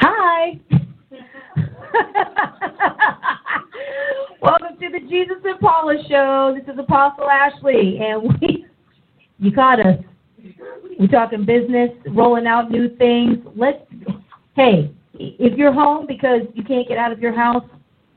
Hi. Welcome to the Jesus and Paula show. This is Apostle Ashley, and we you got us. We're talking business, rolling out new things. Let's hey, if you're home because you can't get out of your house,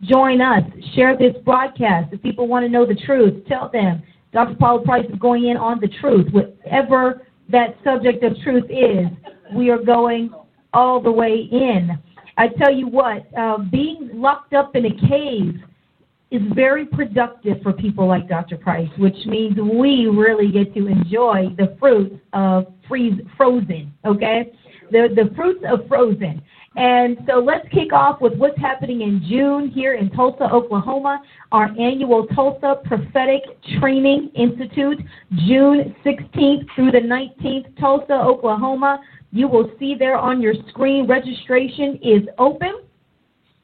join us. Share this broadcast. If people want to know the truth, tell them. Dr. Paula Price is going in on the truth, whatever that subject of truth is we are going all the way in. I tell you what, uh, being locked up in a cave is very productive for people like Dr. Price, which means we really get to enjoy the fruits of freeze frozen, okay? The the fruits of frozen. And so let's kick off with what's happening in June here in Tulsa, Oklahoma, our annual Tulsa Prophetic Training Institute, June 16th through the 19th, Tulsa, Oklahoma. You will see there on your screen registration is open,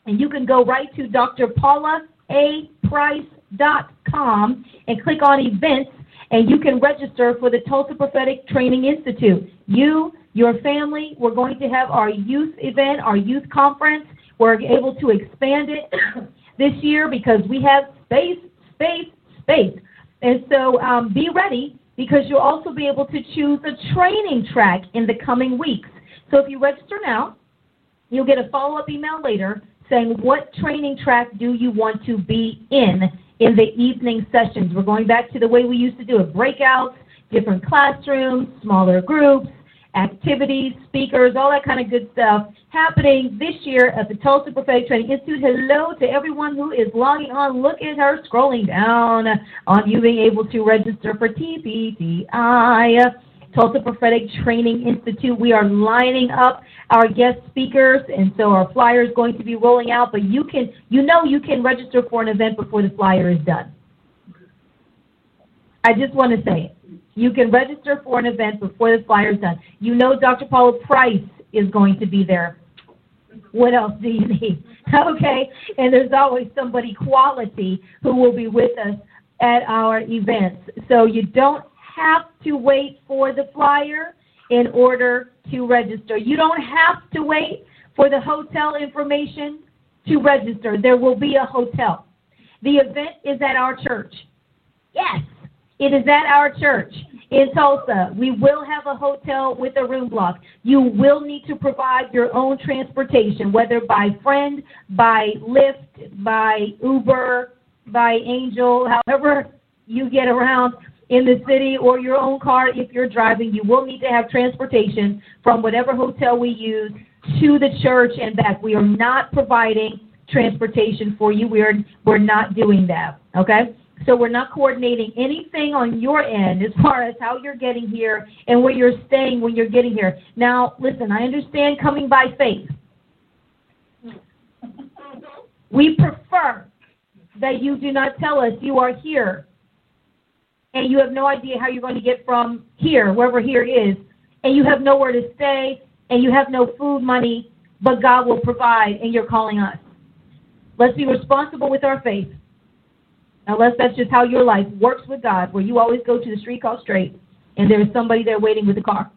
and you can go right to drpaulaprice.com and click on events, and you can register for the Tulsa Prophetic Training Institute. You, your family, we're going to have our youth event, our youth conference. We're able to expand it this year because we have space, space, space. And so um, be ready because you'll also be able to choose a training track in the coming weeks. So if you register now, you'll get a follow up email later saying what training track do you want to be in in the evening sessions. We're going back to the way we used to do it breakouts, different classrooms, smaller groups, activities, speakers, all that kind of good stuff happening this year at the Tulsa Prophetic Training Institute. Hello to everyone who is logging on. Look at her scrolling down on you being able to register for TPTI. Tulsa Prophetic Training Institute. We are lining up our guest speakers, and so our flyer is going to be rolling out. But you can, you know, you can register for an event before the flyer is done. I just want to say it. You can register for an event before the flyer is done. You know Dr. Paula Price is going to be there. What else do you need? Okay, and there's always somebody quality who will be with us at our events. So you don't have to wait for the flyer in order to register. You don't have to wait for the hotel information to register. There will be a hotel. The event is at our church. Yes, it is at our church in Tulsa. We will have a hotel with a room block. You will need to provide your own transportation, whether by friend, by Lyft, by Uber, by Angel, however you get around in the city or your own car if you're driving. You will need to have transportation from whatever hotel we use to the church and back. We are not providing transportation for you. We are we're not doing that. Okay? So we're not coordinating anything on your end as far as how you're getting here and where you're staying when you're getting here. Now, listen, I understand coming by faith. Mm-hmm. We prefer that you do not tell us you are here and you have no idea how you're going to get from here, wherever here is, and you have nowhere to stay and you have no food money, but God will provide and you're calling us. Let's be responsible with our faith. Unless that's just how your life works with God, where you always go to the street called straight and there is somebody there waiting with a car.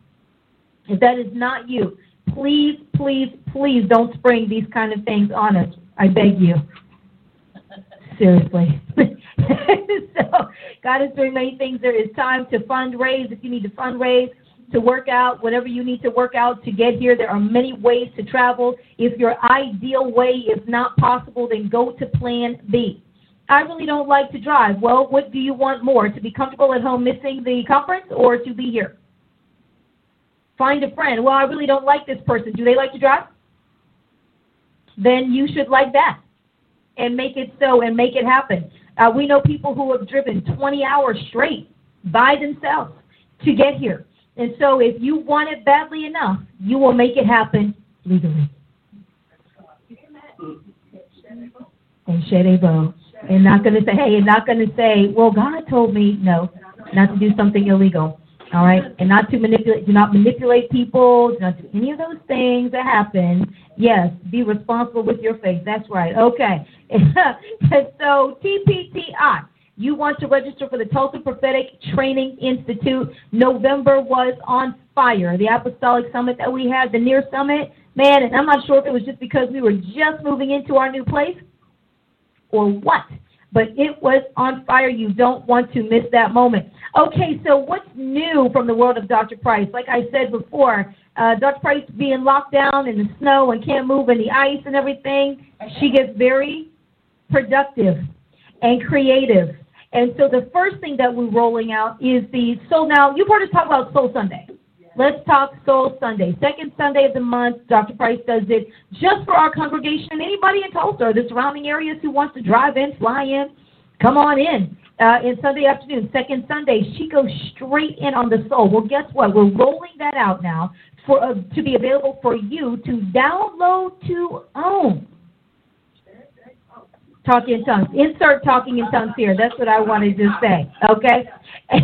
If that is not you, please, please, please don't spring these kind of things on us. I beg you. Seriously. so God is doing many things. There is time to fundraise if you need to fundraise, to work out, whatever you need to work out to get here. There are many ways to travel. If your ideal way is not possible, then go to plan B. I really don't like to drive. Well, what do you want more? To be comfortable at home missing the conference or to be here? Find a friend. Well, I really don't like this person. Do they like to drive? Then you should like that and make it so and make it happen. Uh, we know people who have driven 20 hours straight by themselves to get here. And so if you want it badly enough, you will make it happen legally. And Shedebo. And not going to say, hey, and not going to say, well, God told me, no, not to do something illegal. All right, and not to manipulate, do not manipulate people, do not do any of those things that happen. Yes, be responsible with your faith. That's right. Okay. so TPTI, you want to register for the Tulsa Prophetic Training Institute. November was on fire. The Apostolic Summit that we had, the Near Summit, man, and I'm not sure if it was just because we were just moving into our new place or what, but it was on fire. You don't want to miss that moment. Okay, so what's new from the world of Dr. Price? Like I said before, uh, Dr. Price being locked down in the snow and can't move in the ice and everything, she gets very productive and creative. And so the first thing that we're rolling out is the Soul. Now, you've heard us talk about Soul Sunday. Let's talk Soul Sunday. Second Sunday of the month, Dr. Price does it just for our congregation and anybody in Tulsa or the surrounding areas who wants to drive in, fly in, come on in uh, in Sunday afternoon, second Sunday, she goes straight in on the soul. Well, guess what? We're rolling that out now for uh, to be available for you to download to own. Talking in tongues. Insert talking in tongues here. That's what I wanted to say. Okay?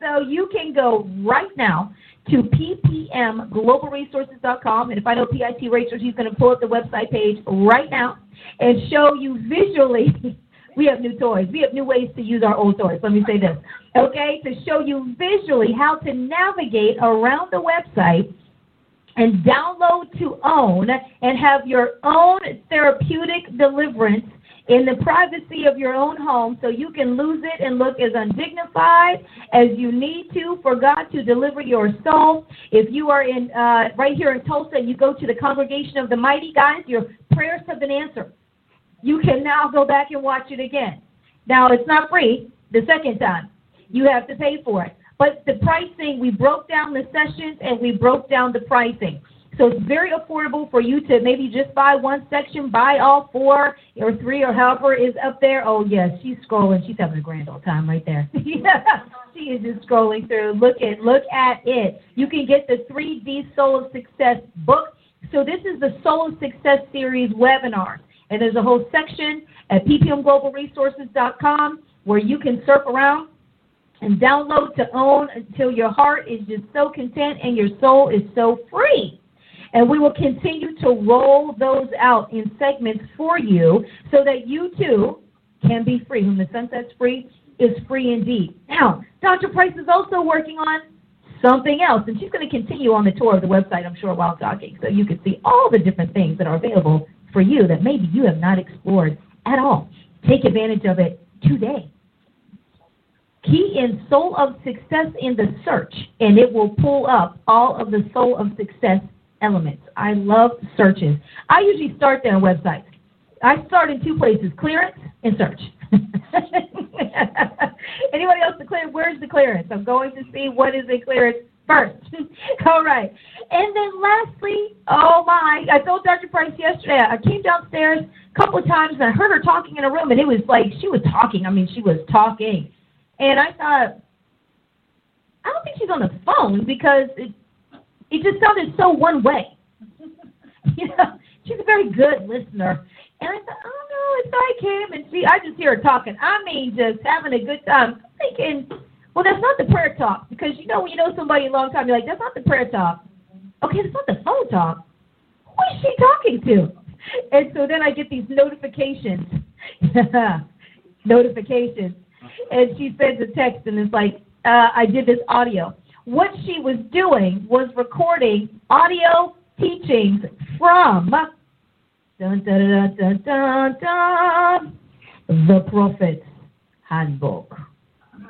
so you can go right now to ppmglobalresources.com. And if I know PIT Racers, he's going to pull up the website page right now and show you visually We have new toys. We have new ways to use our old toys. Let me say this. Okay? To show you visually how to navigate around the website and download to own and have your own therapeutic deliverance in the privacy of your own home so you can lose it and look as undignified as you need to for God to deliver your soul. If you are in uh, right here in Tulsa and you go to the congregation of the mighty guys, your prayers have been answered you can now go back and watch it again. Now, it's not free the second time. You have to pay for it. But the pricing, we broke down the sessions and we broke down the pricing. So it's very affordable for you to maybe just buy one section, buy all four or three or however is up there. Oh yes, she's scrolling. She's having a grand old time right there. she is just scrolling through. Look at look at it. You can get the 3D Soul of Success book. So this is the Soul of Success series webinar. And there's a whole section at ppmglobalresources.com where you can surf around and download to own until your heart is just so content and your soul is so free. And we will continue to roll those out in segments for you so that you too can be free. When the Son sets free is free indeed. Now, Dr. Price is also working on something else, and she's going to continue on the tour of the website, I'm sure, while talking, so you can see all the different things that are available for you that maybe you have not explored at all. Take advantage of it today. Key in Soul of Success in the search, and it will pull up all of the Soul of Success elements. I love searches. I usually start there on websites. I start in two places clearance and search. Anybody else the clearance? Where's the clearance? I'm going to see what is a clearance first. All right. And then lastly, oh my, I told Dr. Price yesterday, I came downstairs a couple of times and I heard her talking in a room and it was like she was talking. I mean, she was talking. And I thought, I don't think she's on the phone because it it just sounded so one way. you know, she's a very good listener. And I thought, oh no, it's I came and see I just hear her talking. I mean just having a good time. Thinking well, that's not the prayer talk because you know when you know somebody a long time, you're like, that's not the prayer talk. Okay, that's not the phone talk. Who is she talking to? And so then I get these notifications, notifications, and she sends a text and it's like, uh, I did this audio. What she was doing was recording audio teachings from dun, dun, dun, dun, dun, the Prophet's Handbook.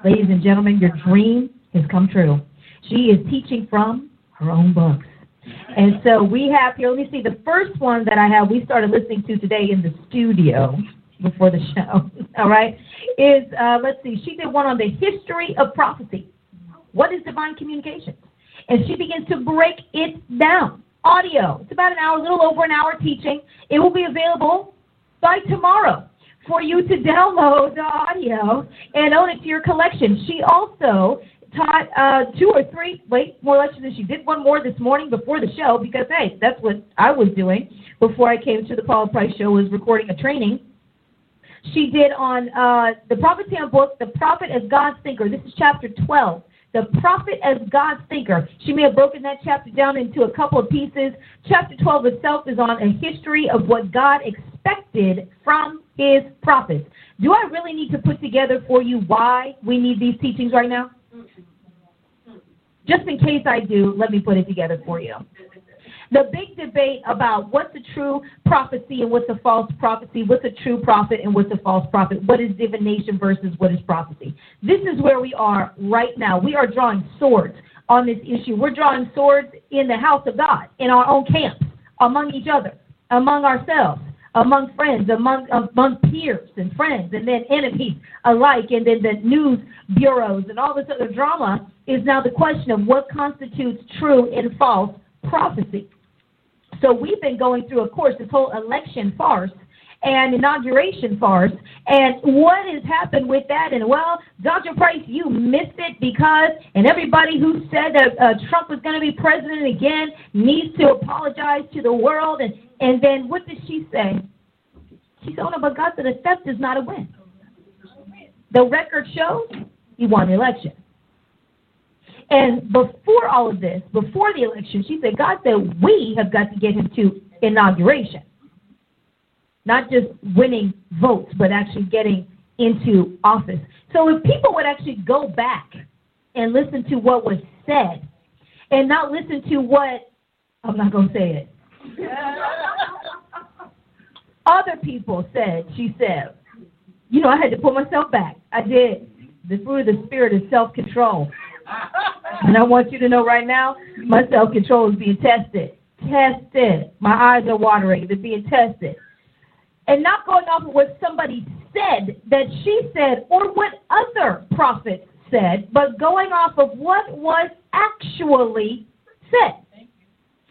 Ladies and gentlemen, your dream has come true. She is teaching from her own books. And so we have here, let me see, the first one that I have, we started listening to today in the studio before the show, all right, is, uh, let's see, she did one on the history of prophecy. What is divine communication? And she begins to break it down. Audio. It's about an hour, a little over an hour teaching. It will be available by tomorrow for you to download the audio and own it to your collection. She also taught uh, two or three, wait, more lectures than she did one more this morning before the show because, hey, that's what I was doing before I came to the Paula Price Show was recording a training. She did on uh, the Prophet's Handbook, The Prophet as God's Thinker. This is chapter 12. The Prophet as God's Thinker. She may have broken that chapter down into a couple of pieces. Chapter 12 itself is on a history of what God expected from his prophets. Do I really need to put together for you why we need these teachings right now? Just in case I do, let me put it together for you. The big debate about what's a true prophecy and what's a false prophecy, what's a true prophet and what's a false prophet, what is divination versus what is prophecy. This is where we are right now. We are drawing swords on this issue. We're drawing swords in the house of God, in our own camps, among each other, among ourselves among friends, among among peers and friends, and then enemies alike, and then the news bureaus and all this other drama is now the question of what constitutes true and false prophecy. So we've been going through, of course, this whole election farce and inauguration farce. And what has happened with that? And well, Dr. Price, you missed it because, and everybody who said that uh, Trump was going to be president again needs to apologize to the world. And, and then what did she say? She said, oh no, but God said a theft is not a win. The record shows he won the election. And before all of this, before the election, she said, God said, we have got to get him to inauguration. Not just winning votes, but actually getting into office. So if people would actually go back and listen to what was said and not listen to what, I'm not going to say it. Other people said, she said, you know, I had to pull myself back. I did. The fruit of the Spirit is self control. And I want you to know right now, my self control is being tested. Tested. My eyes are watering. They're being tested. And not going off of what somebody said that she said or what other prophets said, but going off of what was actually said.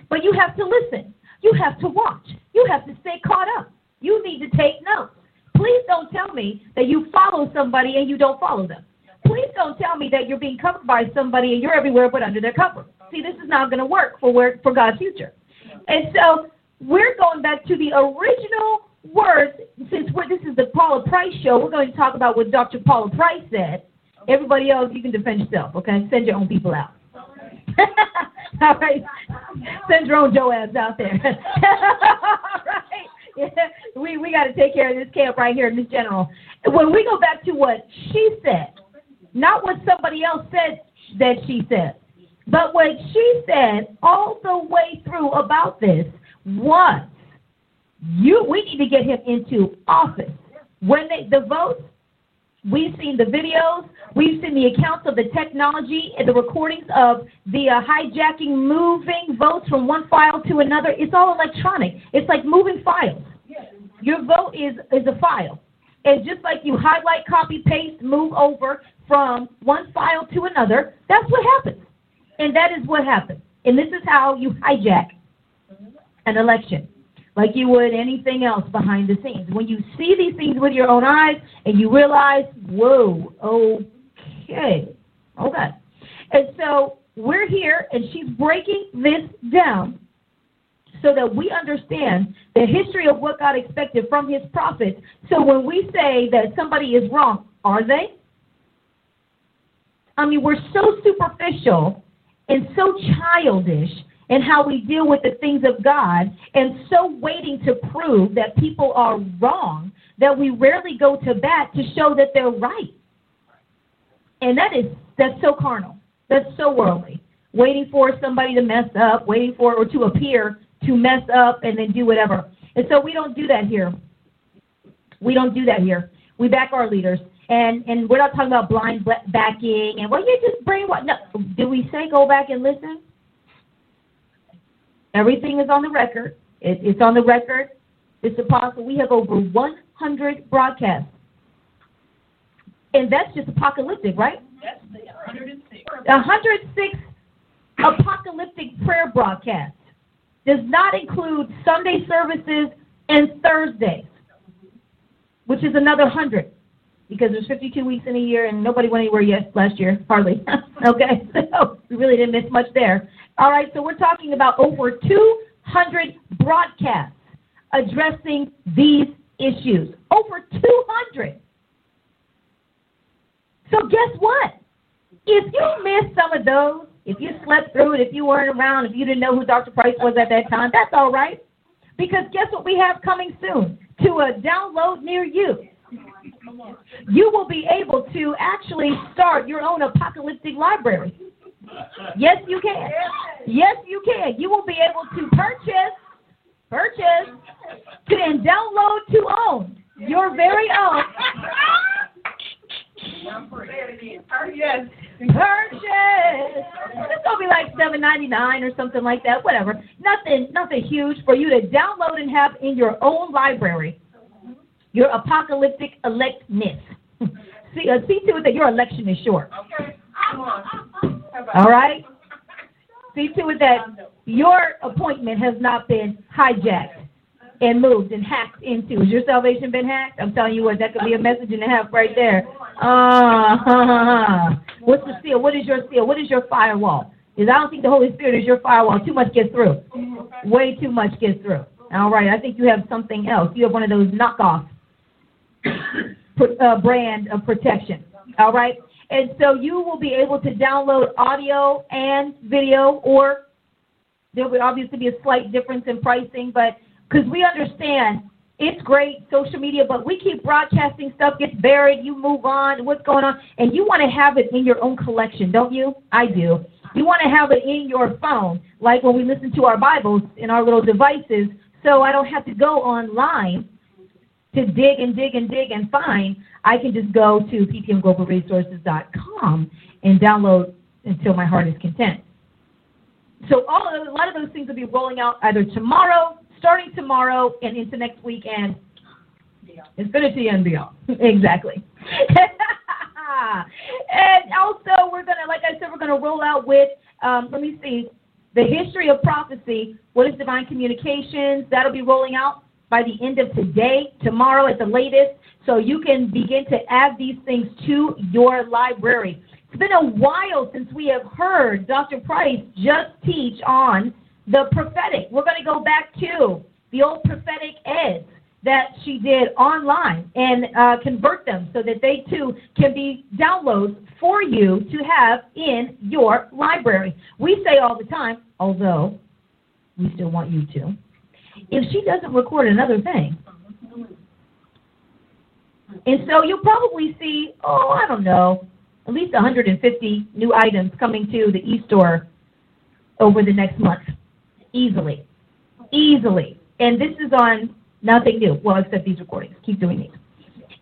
But you have to listen. You have to watch. You have to stay caught up. You need to take notes. Please don't tell me that you follow somebody and you don't follow them. Please don't tell me that you're being covered by somebody and you're everywhere but under their cover. See, this is not going to work for where, for God's future. And so we're going back to the original words. Since we're, this is the Paula Price show, we're going to talk about what Dr. Paula Price said. Everybody else, you can defend yourself, okay? Send your own people out. All right. Send your own Joabs out there. All right. Yeah. We, we got to take care of this camp right here this general. When we go back to what she said, not what somebody else said that she said, but what she said all the way through about this was you we need to get him into office. When they the votes, we've seen the videos, we've seen the accounts of the technology and the recordings of the uh, hijacking, moving votes from one file to another. It's all electronic. It's like moving files. Your vote is is a file. And just like you highlight, copy, paste, move over from one file to another, that's what happens. And that is what happens. And this is how you hijack an election, like you would anything else behind the scenes. When you see these things with your own eyes and you realize, whoa, okay, okay. And so we're here, and she's breaking this down so that we understand the history of what God expected from his prophets. So when we say that somebody is wrong, are they? I mean, we're so superficial and so childish in how we deal with the things of God and so waiting to prove that people are wrong that we rarely go to bat to show that they're right. And that is that's so carnal. That's so worldly. Waiting for somebody to mess up, waiting for or to appear to mess up and then do whatever. And so we don't do that here. We don't do that here. We back our leaders. And and we're not talking about blind backing and well, you just brainwash. No, do we say go back and listen? Everything is on the record. It, it's on the record. It's apostle. We have over 100 broadcasts, and that's just apocalyptic, right? Yes, 106. 106 apocalyptic prayer broadcasts does not include Sunday services and Thursdays, which is another 100. Because there's 52 weeks in a year and nobody went anywhere yet last year, hardly. okay, so we really didn't miss much there. All right, so we're talking about over 200 broadcasts addressing these issues. Over 200. So guess what? If you missed some of those, if you slept through it, if you weren't around, if you didn't know who Dr. Price was at that time, that's all right. Because guess what we have coming soon to a download near you? You will be able to actually start your own apocalyptic library. Yes, you can. Yes, you can. You will be able to purchase, purchase, and download to own your very own. Yes. Purchase. It's gonna be like seven ninety nine or something like that. Whatever. Nothing, nothing huge for you to download and have in your own library. Your apocalyptic electness. see, uh, see to it that your election is short. Okay. Come on. All right. See to it that your appointment has not been hijacked and moved and hacked into. Has your salvation been hacked? I'm telling you what, that could be a message and a half right there. Uh, What's the seal? What is your seal? What is your firewall? Because I don't think the Holy Spirit is your firewall. Too much gets through. Way too much gets through. All right, I think you have something else. You have one of those knockoff uh, brand of protection. All right, and so you will be able to download audio and video, or there will obviously be a slight difference in pricing, but because we understand it's great, social media, but we keep broadcasting stuff, gets buried, you move on, what's going on, and you want to have it in your own collection, don't you? I do. You want to have it in your phone, like when we listen to our Bibles in our little devices, so I don't have to go online to dig and dig and dig and find. I can just go to ppmglobalresources.com and download until my heart is content. So all a lot of those things will be rolling out either tomorrow starting tomorrow and into next weekend. Infinity and beyond. exactly. and also, we're to, like I said, we're going to roll out with, um, let me see, the history of prophecy. What is divine communications? That'll be rolling out by the end of today, tomorrow at the latest, so you can begin to add these things to your library. It's been a while since we have heard Dr. Price just teach on the prophetic. We're going to go back to the old prophetic eds that she did online and uh, convert them so that they too can be downloads for you to have in your library. We say all the time, although we still want you to, if she doesn't record another thing, and so you'll probably see, oh, I don't know, at least 150 new items coming to the e-store over the next month easily. Easily. And this is on nothing new. Well, except these recordings. Keep doing these.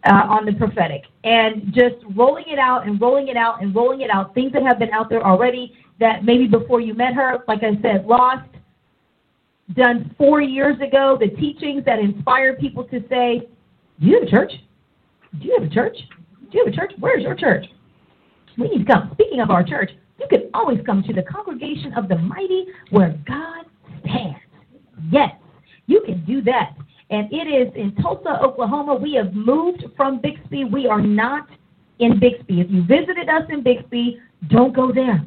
Uh, on the prophetic. And just rolling it out and rolling it out and rolling it out. Things that have been out there already that maybe before you met her, like I said, lost, done four years ago, the teachings that inspire people to say, Do you have a church? Do you have a church? Do you have a church? Where's your church? We need to come. Speaking of our church, you can always come to the congregation of the mighty where God stands. Yes, you can do that. And it is in Tulsa, Oklahoma. We have moved from Bixby. We are not in Bixby. If you visited us in Bixby, don't go there.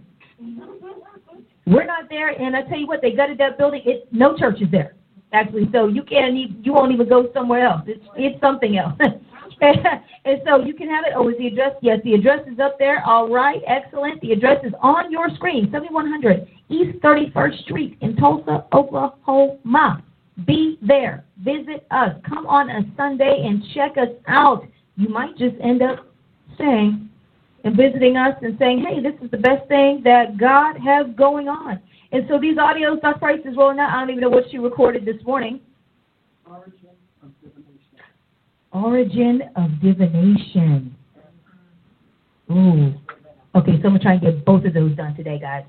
We're not there, and I tell you what, they gutted that building. It no church is there, actually. So you can't even, you won't even go somewhere else. It's it's something else. and so you can have it. Oh, is the address? Yes, the address is up there. All right, excellent. The address is on your screen, 7100 East 31st Street in Tulsa, Oklahoma. Be there. Visit us. Come on a Sunday and check us out. You might just end up staying and visiting us and saying, hey, this is the best thing that God has going on. And so these audios, Dr. Price is rolling out. I don't even know what she recorded this morning. Origin of divination. Origin of divination. Ooh. Okay, so I'm going to try and get both of those done today, guys.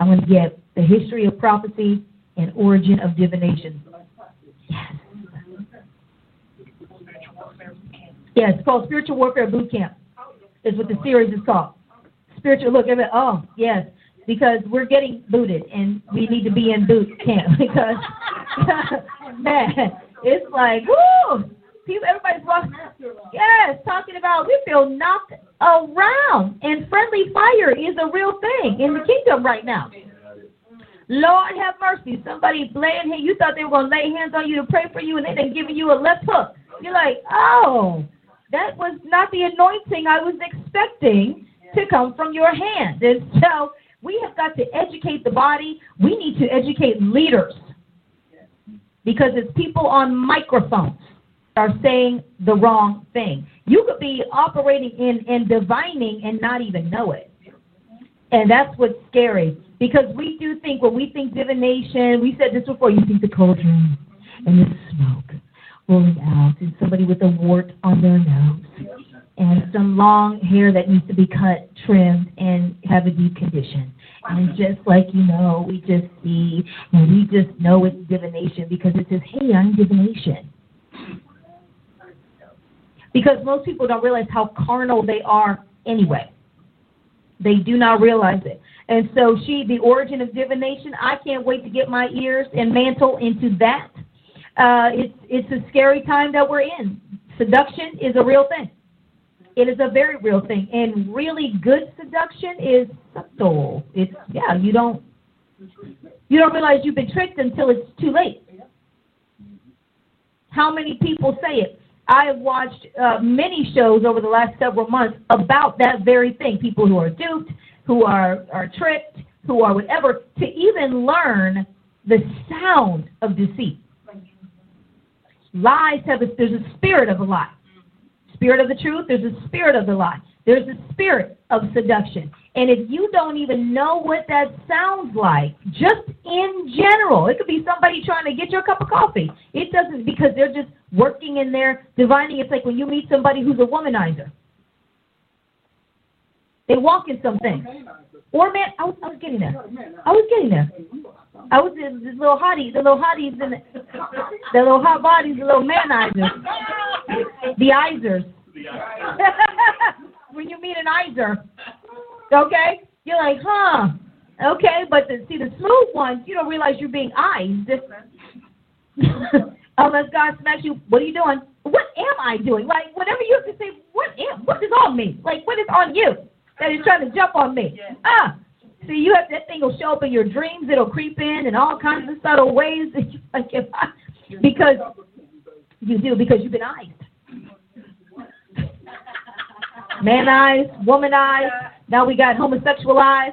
I'm going to get the history of prophecy and origin of divination. Yes. It's called Spiritual Warfare Boot Camp. Is what the series is called. Spiritual look it. Oh, yes, because we're getting booted and we need to be in boot camp because man, it's like woo People, everybody's walking. Yes, talking about we feel knocked around, and friendly fire is a real thing in the kingdom right now. Lord have mercy. Somebody laying here, you thought they were going to lay hands on you to pray for you, and they done giving you a left hook. You're like, oh, that was not the anointing I was expecting to come from your hand. And so we have got to educate the body. We need to educate leaders because it's people on microphones are saying the wrong thing. You could be operating in, in divining and not even know it. And that's what's scary because we do think when we think divination, we said this before, you think the cauldron and the smoke rolling out and somebody with a wart on their nose and some long hair that needs to be cut, trimmed, and have a deep condition. And just like you know, we just see and we just know it's divination because it says, hey, I'm divination. Because most people don't realize how carnal they are anyway. They do not realize it. And so she, the origin of divination, I can't wait to get my ears and mantle into that. Uh, it's it's a scary time that we're in. Seduction is a real thing. It is a very real thing, and really good seduction is subtle. It's yeah, you don't you don't realize you've been tricked until it's too late. How many people say it? I have watched uh, many shows over the last several months about that very thing. People who are duped, who are, are tricked, who are whatever, to even learn the sound of deceit. Lies have a, there's a spirit of a lie. Spirit of the truth, there's a spirit of the lie. There's a spirit of seduction. And if you don't even know what that sounds like, just in general, it could be somebody trying to get you a cup of coffee. It doesn't because they're just working in there, divining. It's like when you meet somebody who's a womanizer. They walk in something. Or man, I was, I was getting there. I was getting there. I was in the little hotties, the little hotties, and the, the little hot bodies, the little manizers, the izers. when you meet an izer, okay, you're like, huh, okay, but the, see the smooth ones, you don't realize you're being eyed. Unless God smacks you, what are you doing? What am I doing? Like whatever you have to say, what am, what is on me? Like what is on you that is trying to jump on me? Ah, See, you have that thing will show up in your dreams. It'll creep in in all kinds of subtle ways. like if I, because you do because you've been eyed. Man eyes, woman eyes. Now we got homosexual eyes.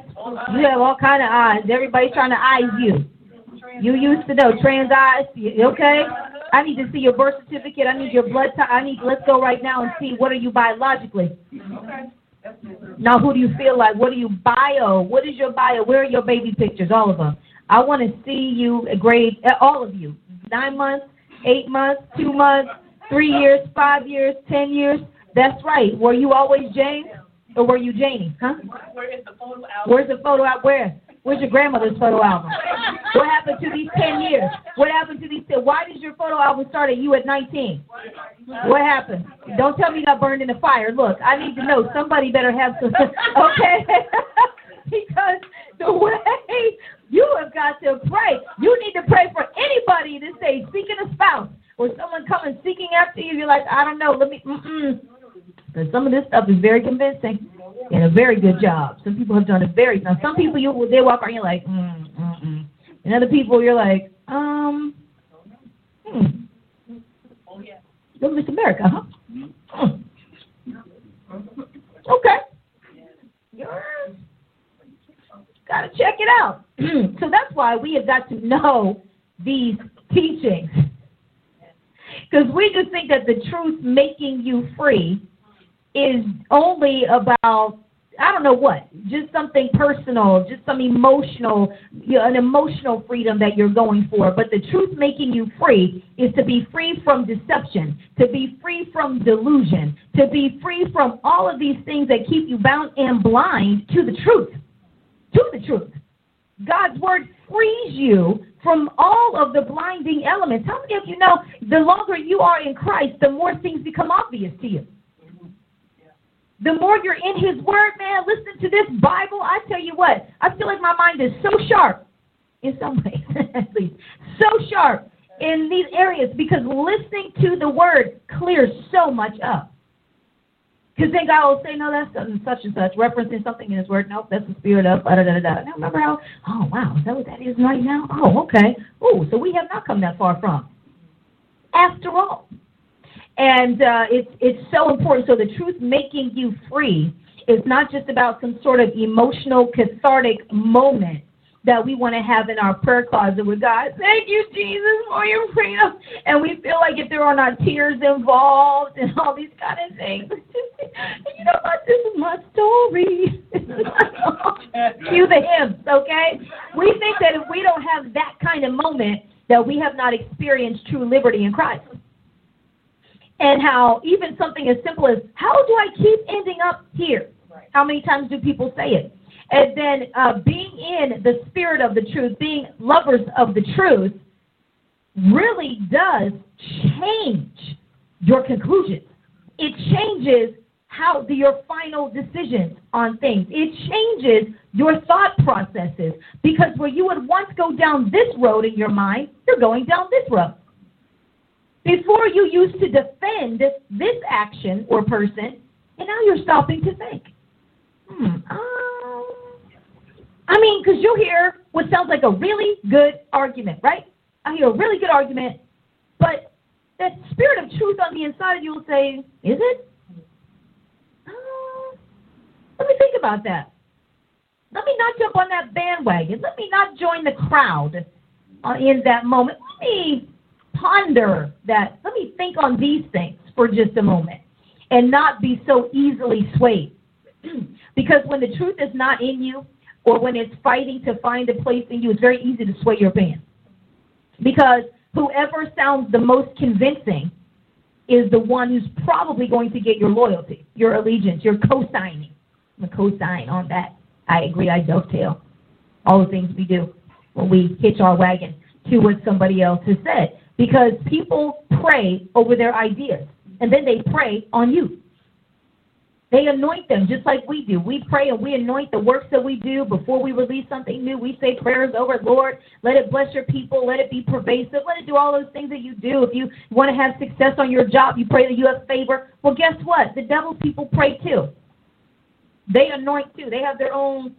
You have all kind of eyes. Everybody's trying to eye you. You used to know trans eyes. Okay. I need to see your birth certificate. I need your blood type. I need. Let's go right now and see what are you biologically. Okay. Now, who do you feel like? What are you bio? What is your bio? Where are your baby pictures? All of them. I want to see you at grade all of you. Nine months, eight months, two months, three years, five years, ten years. That's right. Were you always James or were you Janie? Huh? Where is the photo album? Where's the photo out? Where? Where's your grandmother's photo album? What happened to these 10 years? What happened to these 10? Why did your photo album start at you at 19? What happened? Don't tell me you got burned in the fire. Look, I need to know. Somebody better have some. Okay? because the way you have got to pray, you need to pray for anybody to say, seeking a spouse, or someone coming seeking after you. You're like, I don't know. Let me. Mm-mm. Because some of this stuff is very convincing and a very good job. Some people have done it very. Now, some people you they walk around, you're like, mm, mm, mm. and other people you're like, um, hmm. Oh yeah. You're Miss America, huh? Hmm. Okay. You're gotta check it out. so that's why we have got to know these teachings. Because we just think that the truth making you free is only about I don't know what, just something personal, just some emotional, you know, an emotional freedom that you're going for. But the truth making you free is to be free from deception, to be free from delusion, to be free from all of these things that keep you bound and blind to the truth. To the truth. God's word frees you from all of the blinding elements. How many of you know the longer you are in Christ, the more things become obvious to you? The more you're in His Word, man, listen to this Bible. I tell you what, I feel like my mind is so sharp, in some ways at least, so sharp. in these areas because listening to the word clears so much up. Because then God will say, no, that's such and such, referencing something in His Word. Nope, that's the spirit of da da da da. Now remember how? Oh wow, is that what that is right now? Oh, okay. Oh, so we have not come that far from. After all, and uh, it's it's so important. So the truth making you free is not just about some sort of emotional cathartic moment that we want to have in our prayer closet with God. Thank you, Jesus, for your freedom. And we feel like if there are not tears involved and all these kind of things, you know what? This is my story. Cue the hymns, okay? We think that if we don't have that kind of moment, that we have not experienced true liberty in Christ. And how even something as simple as, how do I keep ending up here? How many times do people say it? And then uh, being in the spirit of the truth, being lovers of the truth, really does change your conclusions. It changes how the, your final decisions on things. It changes your thought processes because where you would once go down this road in your mind, you're going down this road. Before you used to defend this action or person, and now you're stopping to think. Hmm, um, I mean, because you hear what sounds like a really good argument, right? I hear a really good argument, but that spirit of truth on the inside of you will say, is it? Uh, let me think about that. Let me not jump on that bandwagon. Let me not join the crowd uh, in that moment. Let me ponder that. Let me think on these things for just a moment and not be so easily swayed. because when the truth is not in you, or when it's fighting to find a place in you, it's very easy to sway your band. Because whoever sounds the most convincing is the one who's probably going to get your loyalty, your allegiance, your co-signing. I'm a co-sign on that. I agree. I dovetail all the things we do when we hitch our wagon to what somebody else has said. Because people pray over their ideas, and then they pray on you. They anoint them just like we do. We pray and we anoint the works that we do before we release something new. We say prayers over, Lord, let it bless your people, let it be pervasive, let it do all those things that you do. If you want to have success on your job, you pray that you have favor. Well, guess what? The devil's people pray too. They anoint too. They have their own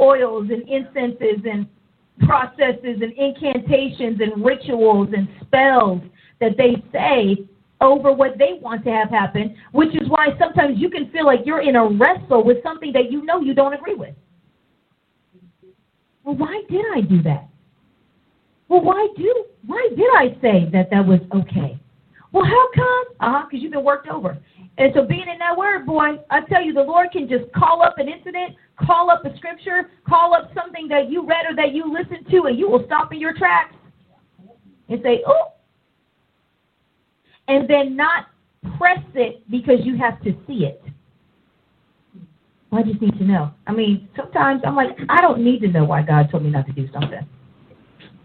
oils and incenses and processes and incantations and rituals and spells that they say over what they want to have happen, which is why sometimes you can feel like you're in a wrestle with something that you know you don't agree with. Well, why did I do that? Well, why do why did I say that that was okay? Well, how come? Uh-huh, because you've been worked over. And so being in that word, boy, I tell you, the Lord can just call up an incident, call up a scripture, call up something that you read or that you listened to, and you will stop in your tracks and say, oh, and then not press it because you have to see it. I just need to know. I mean, sometimes I'm like, I don't need to know why God told me not to do something.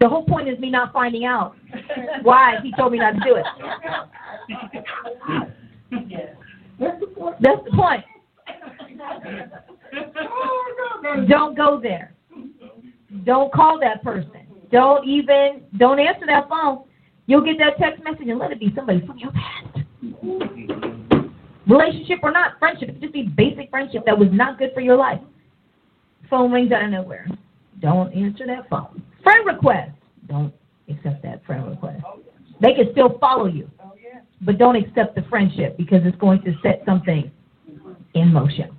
The whole point is me not finding out why He told me not to do it. That's the point. Don't go there. Don't call that person. Don't even, don't answer that phone. You'll get that text message and let it be somebody from your past. Relationship or not, friendship. It just be basic friendship that was not good for your life. Phone rings out of nowhere. Don't answer that phone. Friend request. Don't accept that friend request. They can still follow you, but don't accept the friendship because it's going to set something in motion.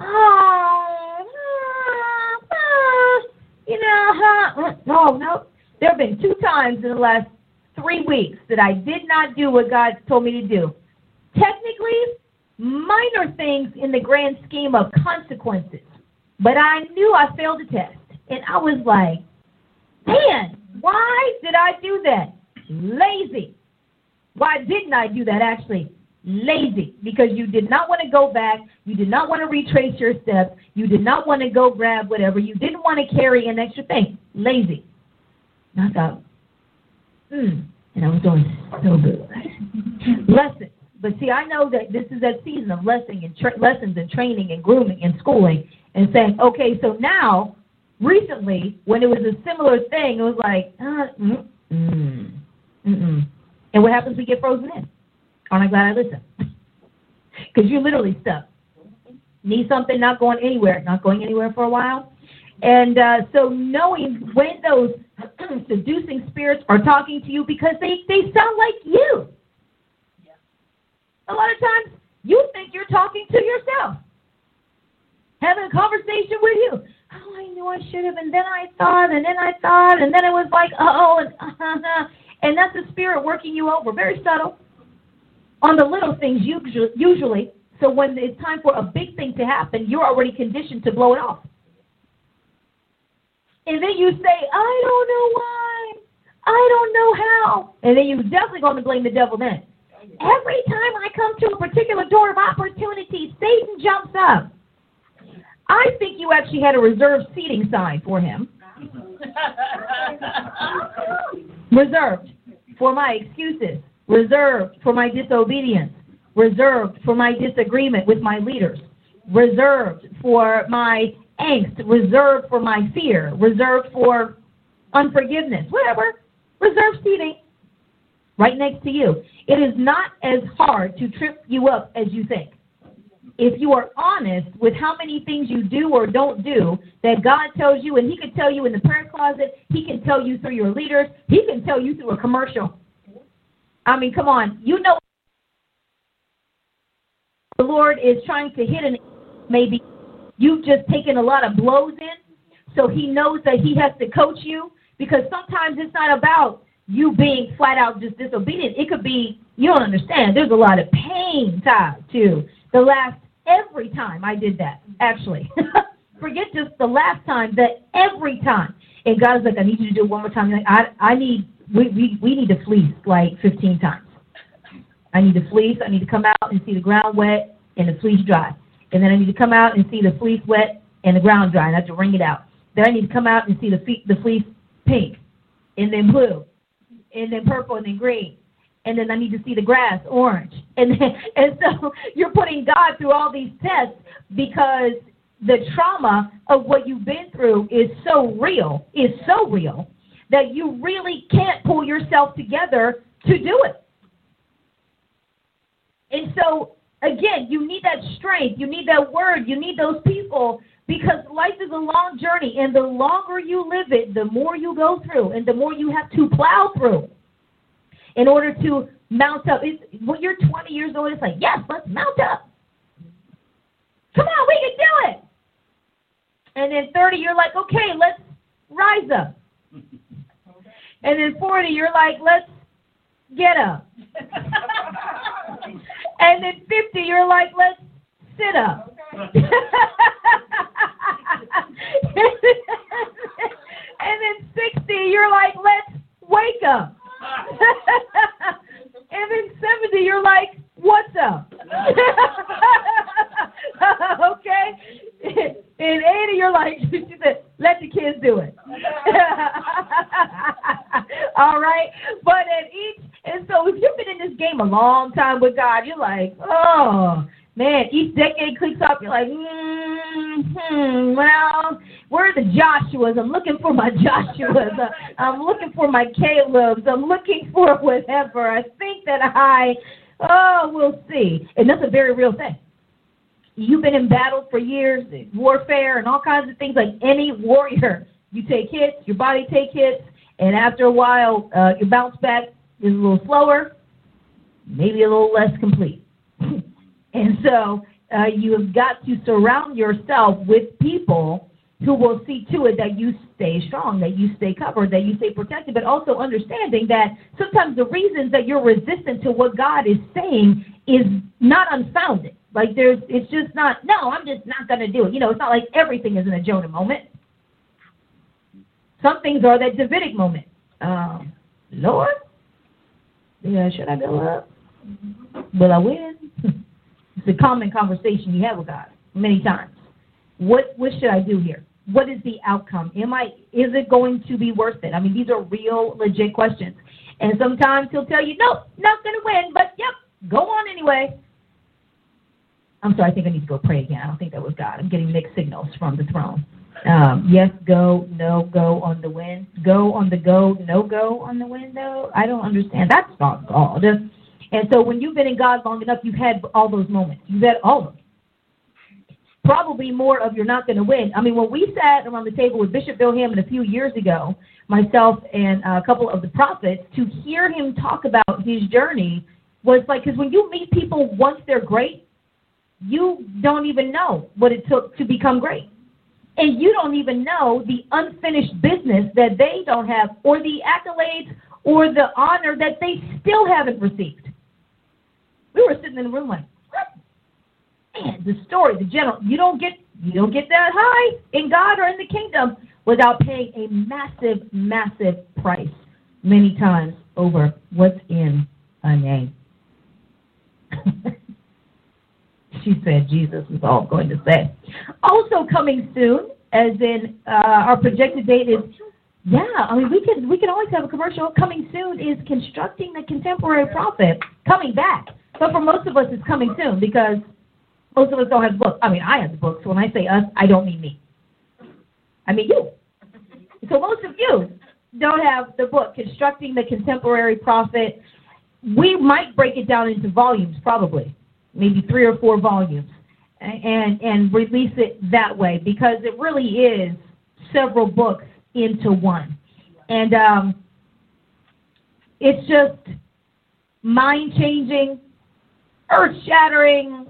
Oh, you know, huh no, no. There have been two times in the last three weeks that I did not do what God told me to do. Technically, minor things in the grand scheme of consequences. But I knew I failed a test. And I was like, man, why did I do that? Lazy. Why didn't I do that actually? Lazy. Because you did not want to go back. You did not want to retrace your steps. You did not want to go grab whatever. You didn't want to carry an extra thing. Lazy. And I thought, hmm. And I was doing so good. lessons. But see, I know that this is that season of lessons and tra- lessons and training and grooming and schooling and saying, okay, so now recently, when it was a similar thing, it was like, uh, mm, mm, mm-mm. And what happens? We get frozen in. Aren't I glad I listened? Because you're literally stuck. Need something, not going anywhere, not going anywhere for a while. And uh, so knowing when those seducing spirits are talking to you because they, they sound like you. A lot of times you think you're talking to yourself, having a conversation with you. Oh, I knew I should have, and then I thought, and then I thought, and then it was like, uh oh, and uh, and that's the spirit working you over. Very subtle on the little things usually. usually. So when it's time for a big thing to happen, you're already conditioned to blow it off. And then you say, I don't know why. I don't know how. And then you're definitely going to blame the devil then. Every time I come to a particular door of opportunity, Satan jumps up. I think you actually had a reserved seating sign for him. reserved for my excuses, reserved for my disobedience, reserved for my disagreement with my leaders, reserved for my angst, reserved for my fear, reserved for unforgiveness, whatever. Reserved seating right next to you. It is not as hard to trip you up as you think. If you are honest with how many things you do or don't do that God tells you, and He can tell you in the prayer closet, He can tell you through your leaders, He can tell you through a commercial. I mean, come on. You know the Lord is trying to hit an maybe you've just taken a lot of blows in, so He knows that He has to coach you because sometimes it's not about you being flat out just disobedient. It could be you don't understand. There's a lot of pain tied to the last every time I did that. Actually, forget just the last time. That every time, and God's like, I need you to do it one more time. You're Like, I I need we we we need to fleece like 15 times. I need to fleece. I need to come out and see the ground wet and the fleece dry. And then I need to come out and see the fleece wet and the ground dry. And I have to wring it out. Then I need to come out and see the fe- the fleece pink, and then blue, and then purple, and then green. And then I need to see the grass orange. And then, and so you're putting God through all these tests because the trauma of what you've been through is so real, is so real that you really can't pull yourself together to do it. And so, again, you need that strength, you need that word, you need those people because life is a long journey, and the longer you live it, the more you go through, and the more you have to plow through in order to mount up. It's, when you're 20 years old, it's like, yes, let's mount up. Come on, we can do it. And then 30, you're like, okay, let's rise up. And then 40, you're like, let's get up. and then 50, you're like, let's sit up. and then 60, you're like, let's wake up. and then 70, you're like, what's up? okay? And 80, you're like, she said, let the kids do it. All right? But at each, and so if you've been in this game a long time with God, you're like, oh, man, each decade clicks up, you're like, hmm, well, where are the Joshuas? I'm looking for my Joshuas. I'm looking for my Calebs. I'm looking for whatever. I think that I, oh, we'll see. And that's a very real thing. You've been in battle for years, warfare and all kinds of things like any warrior. You take hits, your body take hits, and after a while, uh, your bounce back is a little slower, maybe a little less complete. and so uh, you have got to surround yourself with people who will see to it that you stay strong, that you stay covered, that you stay protected, but also understanding that sometimes the reasons that you're resistant to what God is saying is not unfounded. Like there's, it's just not. No, I'm just not to do it. You know, it's not like everything is in a Jonah moment. Some things are that Davidic moment. Um, Lord, yeah, should I go up? Will I win? it's a common conversation you have with God many times. What what should I do here? What is the outcome? Am I is it going to be worth it? I mean, these are real, legit questions. And sometimes he'll tell you, nope, not to win, but yep, go on anyway. I'm sorry, I think I need to go pray again. I don't think that was God. I'm getting mixed signals from the throne. Um, yes, go, no, go on the wind. Go on the go, no go on the window. I don't understand. That's not God. And so when you've been in God long enough, you've had all those moments. You've had all of them. Probably more of you're not going to win. I mean, when we sat around the table with Bishop Bill Hamon a few years ago, myself and a couple of the prophets, to hear him talk about his journey was like, because when you meet people once they're great, you don't even know what it took to become great. And you don't even know the unfinished business that they don't have, or the accolades or the honor that they still haven't received. We were sitting in the room like, what? Man, the story, the general, you don't get you don't get that high in God or in the kingdom without paying a massive, massive price many times over what's in a name. she said Jesus is all I'm going to say. Also coming soon, as in uh, our projected date is yeah, I mean we can we can always have a commercial. Coming soon is constructing the contemporary prophet coming back. But for most of us it's coming soon because most of us don't have books. I mean I have the book, so when I say us, I don't mean me. I mean you. So most of you don't have the book, Constructing the Contemporary Prophet. We might break it down into volumes, probably, maybe three or four volumes, and and release it that way because it really is several books into one, and um, it's just mind changing, earth shattering,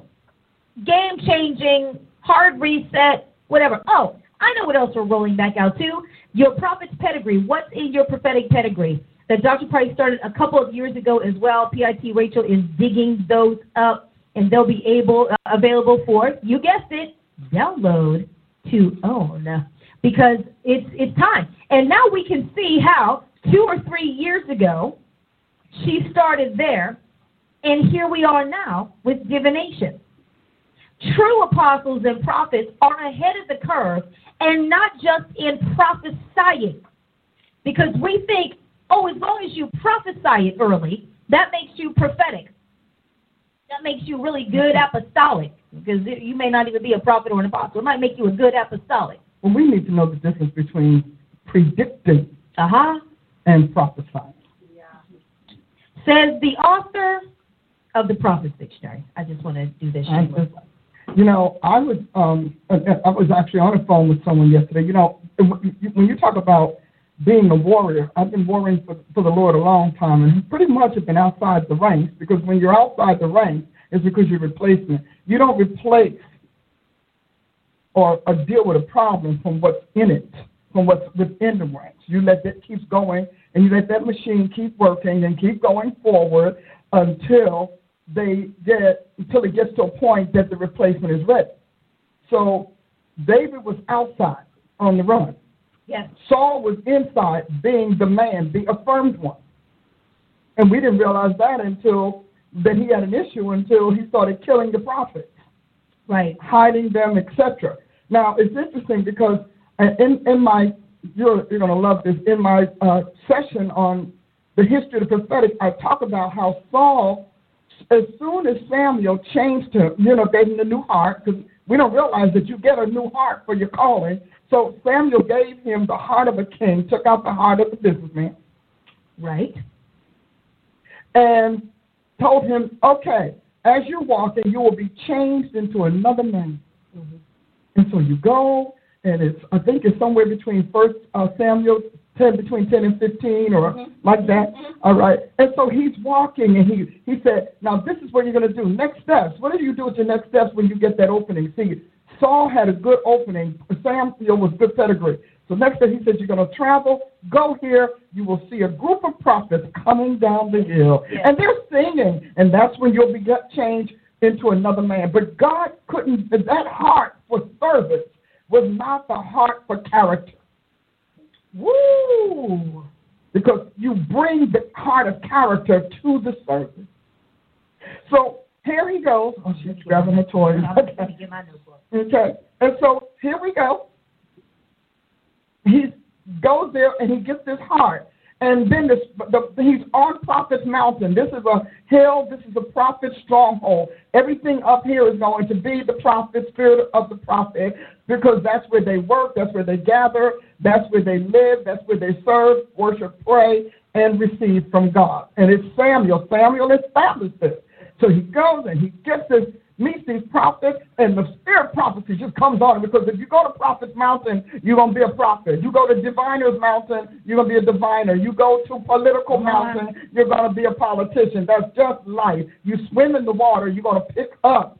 game changing, hard reset, whatever. Oh, I know what else we're rolling back out to. Your prophet's pedigree. What's in your prophetic pedigree? That Dr. Price started a couple of years ago as well. PIT Rachel is digging those up, and they'll be able uh, available for you guessed it, download to own because it's it's time. And now we can see how two or three years ago she started there, and here we are now with divination. True apostles and prophets are ahead of the curve and not just in prophesying. Because we think, oh, as long as you prophesy it early, that makes you prophetic. That makes you really good apostolic. Because you may not even be a prophet or an apostle. It might make you a good apostolic. Well, we need to know the difference between predicting uh-huh. and prophesying. Yeah. Says the author of the Prophet's Dictionary. I just want to do this. Shameless. You know, I was um, I was actually on the phone with someone yesterday. You know, when you talk about being a warrior, I've been warring for, for the Lord a long time, and pretty much have been outside the ranks. Because when you're outside the ranks, it's because you're replacing. You don't replace or, or deal with a problem from what's in it, from what's within the ranks. You let that keep going, and you let that machine keep working and keep going forward until they get until it gets to a point that the replacement is ready. So David was outside on the run. Yes. Saul was inside, being the man, the affirmed one. And we didn't realize that until that he had an issue until he started killing the prophets, Right. hiding them, etc. Now it's interesting because uh, in in my you're you're gonna love this in my uh, session on the history of the prophetic, I talk about how Saul as soon as Samuel changed him, you know, gave him a new heart, because we don't realize that you get a new heart for your calling. So Samuel gave him the heart of a king, took out the heart of the businessman. Right. And told him, okay, as you're walking, you will be changed into another man. Mm-hmm. And so you go, and it's I think it's somewhere between First uh, Samuel 10 between 10 and 15 or mm-hmm. like that. Mm-hmm. All right. And so he's walking and he, he said, now this is what you're going to do. Next steps. What do you do with your next steps when you get that opening? See, Saul had a good opening. Samuel was good pedigree. So next day he says, you're going to travel, go here. You will see a group of prophets coming down the hill. Yes. And they're singing. And that's when you'll be changed into another man. But God couldn't, that heart for service was not the heart for character. Woo! Because you bring the heart of character to the service. So here he goes. Oh, she's grabbing her toy. Okay. okay. And so here we go. He goes there and he gets this heart. And then this, the, he's on Prophet's Mountain. This is a hill. This is a prophet's stronghold. Everything up here is going to be the prophet, spirit of the prophet, because that's where they work, that's where they gather, that's where they live, that's where they serve, worship, pray, and receive from God. And it's Samuel. Samuel established this. So he goes and he gets this meets these prophets, and the spirit prophecy just comes on because if you go to Prophet's Mountain, you're going to be a prophet. You go to Diviner's Mountain, you're going to be a diviner. You go to Political Mountain, you're going to be a politician. That's just life. You swim in the water, you're going to pick up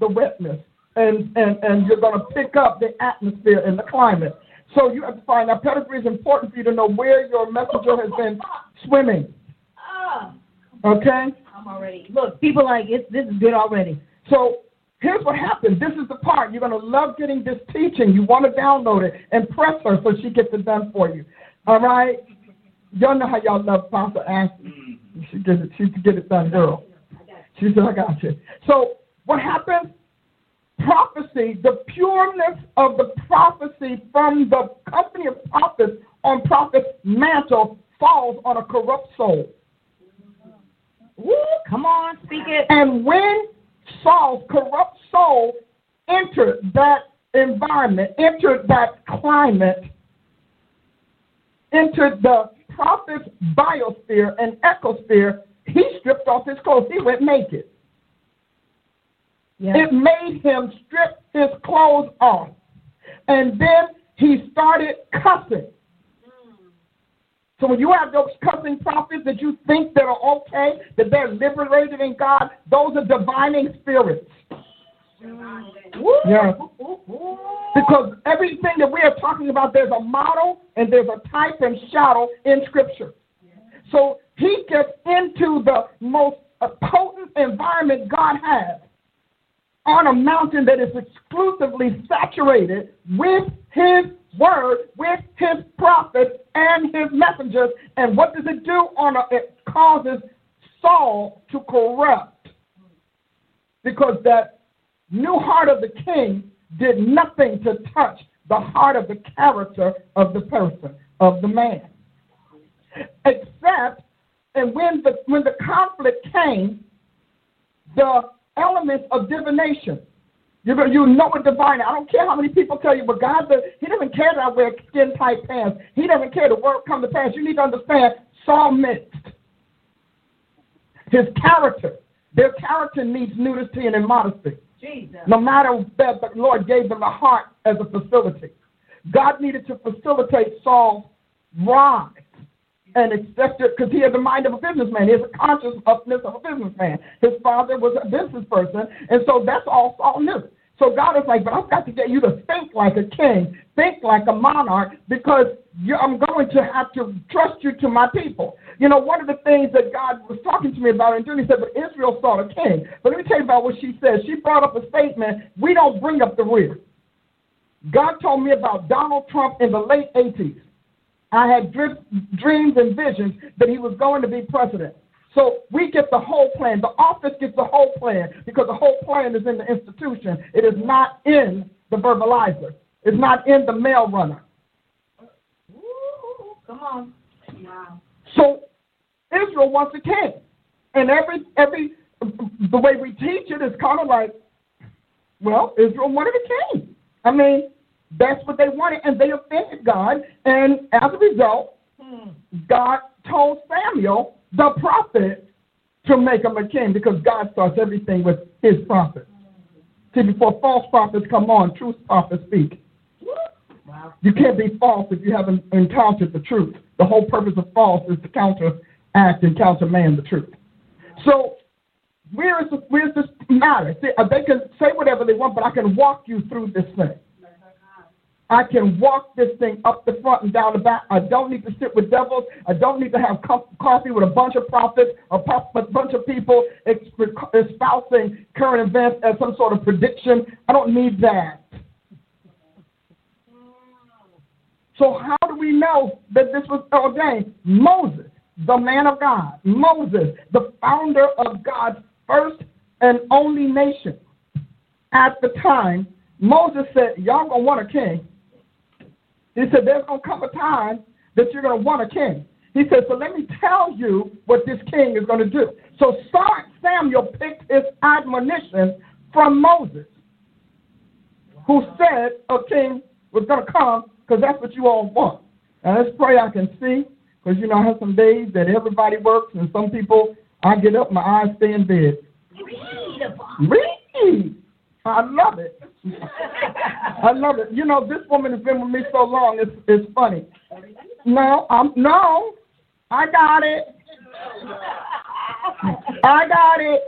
the wetness, and, and, and you're going to pick up the atmosphere and the climate. So you have to find out pedigree is important for you to know where your messenger has been swimming. Ah, Okay? I'm already. Look, people like it. This is good already. So here's what happens. This is the part. You're going to love getting this teaching. You want to download it and press her so she gets it done for you. All right? Y'all know how y'all love Pastor Ashley. Mm-hmm. She get it. She get it done, girl. She said, "I got you." So what happens? Prophecy, the pureness of the prophecy from the company of prophets on prophets' mantle falls on a corrupt soul. Woo, come on, speak it. And when Saul's corrupt soul entered that environment, entered that climate, entered the prophet's biosphere and ecosphere, he stripped off his clothes. He went naked. Yeah. It made him strip his clothes off. And then he started cussing. So when you have those cussing prophets that you think that are okay, that they're liberated in God, those are divining spirits. Yeah. Because everything that we are talking about, there's a model and there's a type and shadow in Scripture. So he gets into the most uh, potent environment God has on a mountain that is exclusively saturated with his word, with his prophets and his messengers. And what does it do on it causes Saul to corrupt. Because that new heart of the king did nothing to touch the heart of the character of the person, of the man. Except and when the when the conflict came, the elements of divination. You know, you know a diviner. I don't care how many people tell you, but God, does, He doesn't care that I wear skin tight pants. He doesn't care the word come to pass. You need to understand, Saul mixed. His character, their character needs nudity and immodesty. Jesus. No matter that the Lord gave them a heart as a facility. God needed to facilitate Saul's rise and accept it because he had the mind of a businessman. He has a consciousness of a businessman. His father was a business person, and so that's all Saul knew. So God is like, but I've got to get you to think like a king, think like a monarch, because I'm going to have to trust you to my people. You know, one of the things that God was talking to me about, and he said, but Israel sought a king. But let me tell you about what she said. She brought up a statement, we don't bring up the rear. God told me about Donald Trump in the late 80s. I had dreams and visions that he was going to be president. So we get the whole plan. The office gets the whole plan because the whole plan is in the institution. It is not in the verbalizer. It's not in the mail runner. Ooh, come on. Wow. So Israel wants a king, and every every the way we teach it is kind of like, well, Israel wanted a king. I mean, that's what they wanted, and they offended God. And as a result, God told Samuel, the prophet, to make him a king because God starts everything with his prophet. See, before false prophets come on, truth prophets speak. Wow. You can't be false if you haven't encountered the truth. The whole purpose of false is to counteract and countermand the truth. So, where is, the, where is this matter? See, uh, they can say whatever they want, but I can walk you through this thing. I can walk this thing up the front and down the back. I don't need to sit with devils. I don't need to have co- coffee with a bunch of prophets or a bunch of people espousing current events as some sort of prediction. I don't need that. So, how do we know that this was ordained? Moses, the man of God, Moses, the founder of God's first and only nation. At the time, Moses said, Y'all gonna want a king. He said, There's going to come a time that you're going to want a king. He said, So let me tell you what this king is going to do. So Samuel picked his admonition from Moses, who said a king was going to come because that's what you all want. Now let's pray I can see, because you know I have some days that everybody works, and some people I get up, my eyes stay in bed. Read. I love it. I love it. You know, this woman has been with me so long. It's it's funny. No, I'm no. I got it. I got it.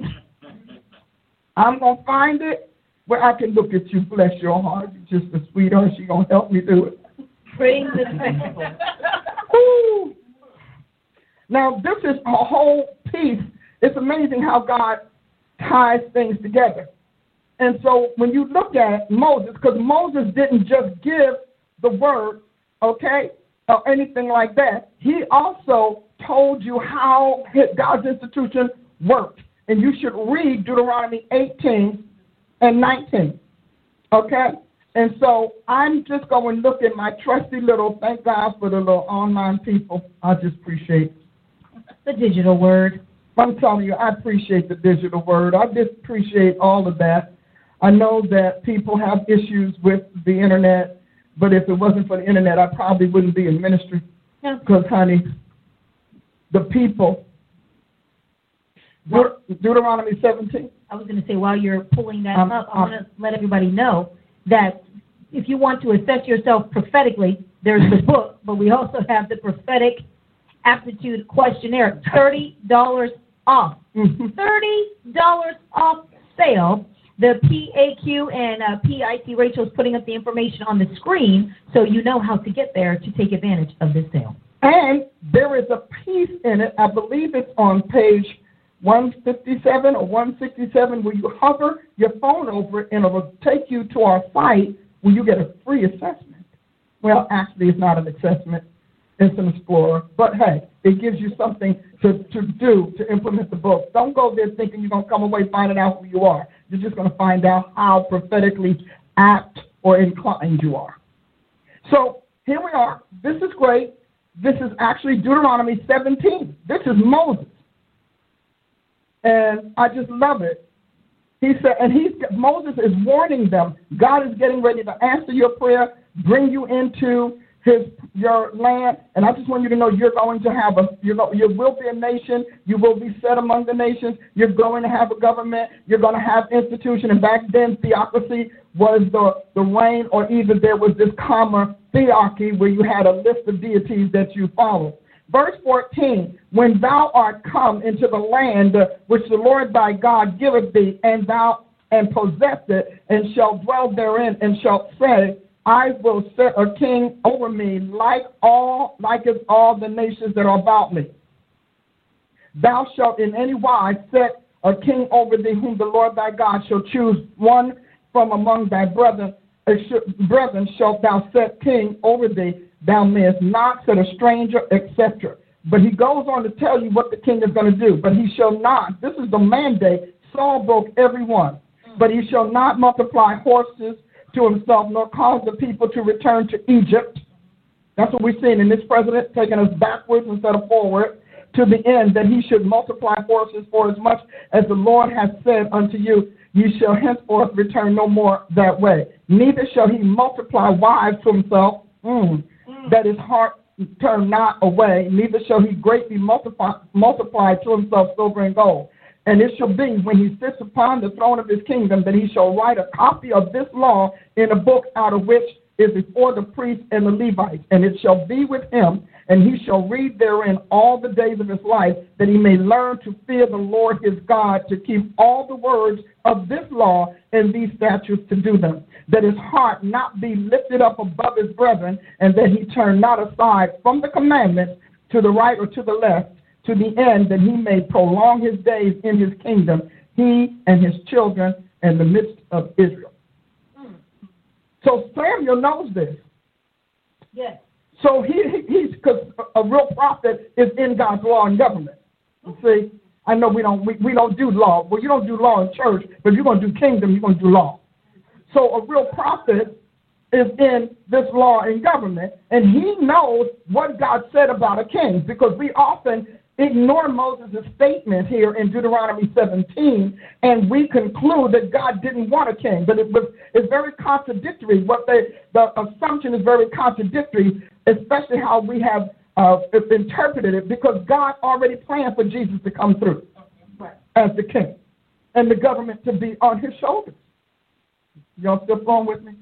I'm gonna find it where I can look at you. Bless your heart. You're just a sweetheart. She gonna help me do it. Praise the. Now this is a whole piece. It's amazing how God ties things together. And so when you look at Moses, because Moses didn't just give the word, okay, or anything like that, he also told you how God's institution worked. And you should read Deuteronomy 18 and 19, okay? And so I'm just going to look at my trusty little, thank God for the little online people. I just appreciate the digital word. I'm telling you, I appreciate the digital word. I just appreciate all of that. I know that people have issues with the internet, but if it wasn't for the internet, I probably wouldn't be in ministry. Because, yeah. honey, the people. Deut- Deuteronomy 17. I was going to say, while you're pulling that um, up, I want to let everybody know that if you want to assess yourself prophetically, there's the book, but we also have the prophetic aptitude questionnaire, $30 off. Mm-hmm. $30 off sale. The PAQ and uh, PIC Rachel's putting up the information on the screen so you know how to get there to take advantage of this sale. And there is a piece in it, I believe it's on page 157 or 167, where you hover your phone over it and it will take you to our site where you get a free assessment. Well, actually, it's not an assessment, it's an explorer. But hey, it gives you something to, to do to implement the book. Don't go there thinking you're going to come away finding out who you are. You're just going to find out how prophetically apt or inclined you are. So here we are. This is great. This is actually Deuteronomy 17. This is Moses. And I just love it. He said, and he's Moses is warning them. God is getting ready to answer your prayer, bring you into his your land. And I just want you to know you're going to have a you know you will be a nation. You will be set among the nations. You're going to have a government. You're going to have institution. And back then, theocracy was the the reign, or even there was this common theocracy where you had a list of deities that you followed. Verse 14, when thou art come into the land which the Lord thy God giveth thee, and thou and possess it, and shall dwell therein, and shalt say, I will set a king over me like all like as all the nations that are about me. Thou shalt in any wise set a king over thee whom the Lord thy God shall choose one from among thy brethren. Brethren shalt thou set king over thee. Thou mayest not set a stranger etc but he goes on to tell you what the king is going to do. But he shall not this is the mandate Saul broke every one but he shall not multiply horses to himself, nor cause the people to return to Egypt. That's what we're seeing in this president, taking us backwards instead of forward, to the end that he should multiply forces for as much as the Lord has said unto you, you shall henceforth return no more that way. Neither shall he multiply wives to himself, mm, that his heart turn not away, neither shall he greatly multiply, multiply to himself silver and gold. And it shall be when he sits upon the throne of his kingdom that he shall write a copy of this law in a book out of which is before the priests and the Levites. And it shall be with him, and he shall read therein all the days of his life, that he may learn to fear the Lord his God, to keep all the words of this law and these statutes to do them, that his heart not be lifted up above his brethren, and that he turn not aside from the commandments to the right or to the left to the end that he may prolong his days in his kingdom, he and his children in the midst of Israel. Mm. So Samuel knows this. Yes. So he, he's because a real prophet is in God's law and government. You see, I know we don't we, we don't do law. Well, you don't do law in church, but if you're going to do kingdom, you're going to do law. So a real prophet is in this law and government, and he knows what God said about a king because we often ignore Moses' statement here in Deuteronomy 17, and we conclude that God didn't want a king. But it was it's very contradictory. What they, the assumption is very contradictory, especially how we have uh, interpreted it, because God already planned for Jesus to come through as the king and the government to be on his shoulders. Y'all still going with me?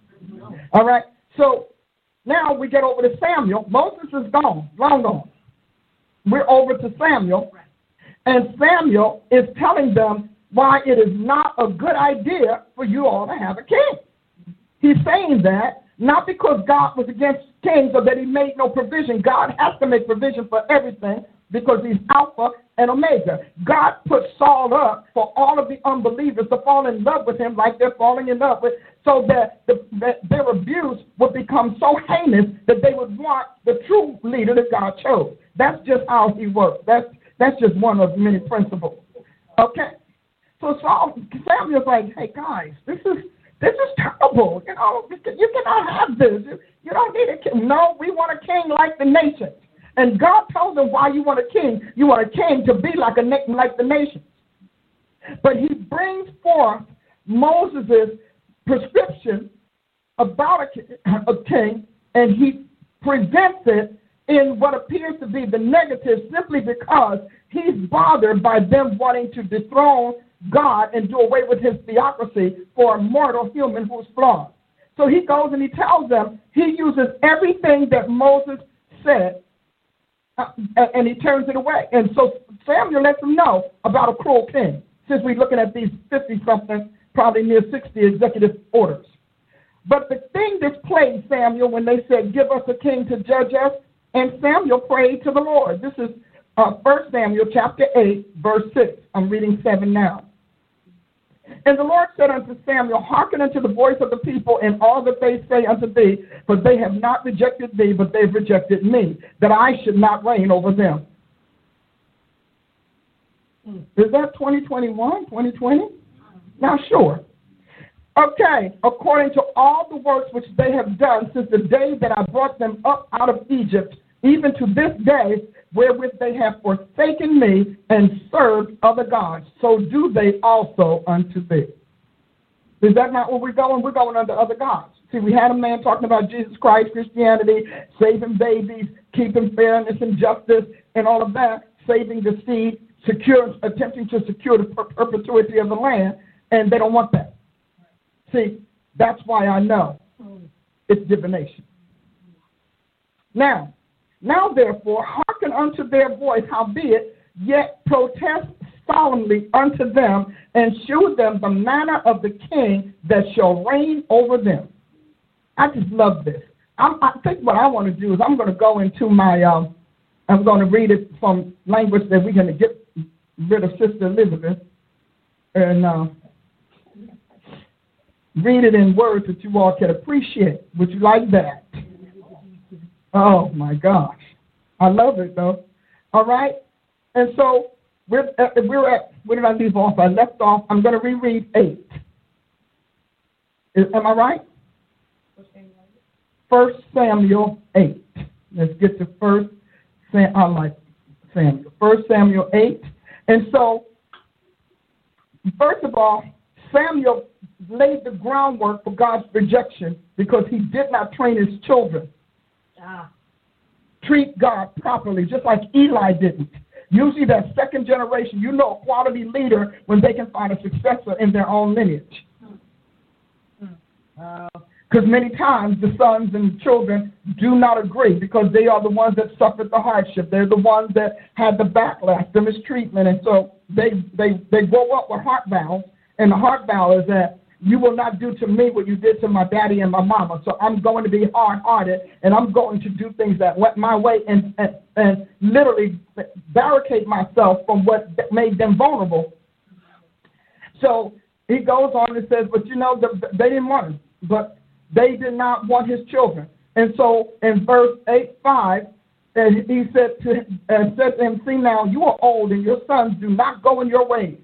All right. So now we get over to Samuel. Moses is gone, long gone. We're over to Samuel. And Samuel is telling them why it is not a good idea for you all to have a king. He's saying that not because God was against kings or that he made no provision. God has to make provision for everything because he's Alpha and Omega. God put Saul up for all of the unbelievers to fall in love with him like they're falling in love with, so that, the, that their abuse would become so heinous that they would want the true leader that God chose. That's just how he works. That's that's just one of many principles. Okay. So Saul Samuel's like, hey guys, this is this is terrible. You know, you cannot have this. You, you don't need a king. No, we want a king like the nations. And God told them why you want a king. You want a king to be like a like the nations. But he brings forth Moses' prescription about a, a king, and he presents it in what appears to be the negative simply because he's bothered by them wanting to dethrone God and do away with his theocracy for a mortal human who's flawed. So he goes and he tells them he uses everything that Moses said uh, and he turns it away. And so Samuel lets them know about a cruel king, since we're looking at these 50 something, probably near 60 executive orders. But the thing displayed Samuel when they said, Give us a king to judge us, and Samuel prayed to the Lord. This is uh, 1 Samuel chapter 8, verse 6. I'm reading 7 now. And the Lord said unto Samuel, Hearken unto the voice of the people in all that they say unto thee, for they have not rejected thee, but they've rejected me, that I should not reign over them. Is that 2021, 2020? Not sure. Okay, according to all the works which they have done since the day that I brought them up out of Egypt, even to this day, wherewith they have forsaken me and served other gods, so do they also unto thee. Is that not where we're going? We're going unto other gods. See, we had a man talking about Jesus Christ, Christianity, saving babies, keeping fairness and justice, and all of that, saving the seed, secure, attempting to secure the per- perpetuity of the land, and they don't want that. See, that's why I know it's divination. Now, now, therefore, hearken unto their voice, howbeit, yet protest solemnly unto them, and shew them the manner of the king that shall reign over them. I just love this. I'm, i think what I want to do is I'm going to go into my, um, I'm going to read it from language that we're going to get rid of Sister Elizabeth, and uh, read it in words that you all can appreciate. Would you like that? Oh my gosh. I love it though. All right? And so we're uh, at, we're at where did I leave off? I left off. I'm going to reread eight. Is, am I right? First Samuel eight. Let's get to first. Sam, I like Samuel. First Samuel eight. And so, first of all, Samuel laid the groundwork for God's rejection because he did not train his children. Ah. treat God properly, just like Eli didn't. Usually, that second generation, you know a quality leader when they can find a successor in their own lineage. Because many times the sons and children do not agree because they are the ones that suffered the hardship. They're the ones that had the backlash, the mistreatment. And so they, they, they grow up with heart valves. And the heart valve is that you will not do to me what you did to my daddy and my mama. So I'm going to be hard hearted and I'm going to do things that went my way and, and, and literally barricade myself from what made them vulnerable. So he goes on and says, But you know, they didn't want him, but they did not want his children. And so in verse 8 5, and he said to, and said to him, See now, you are old and your sons do not go in your ways.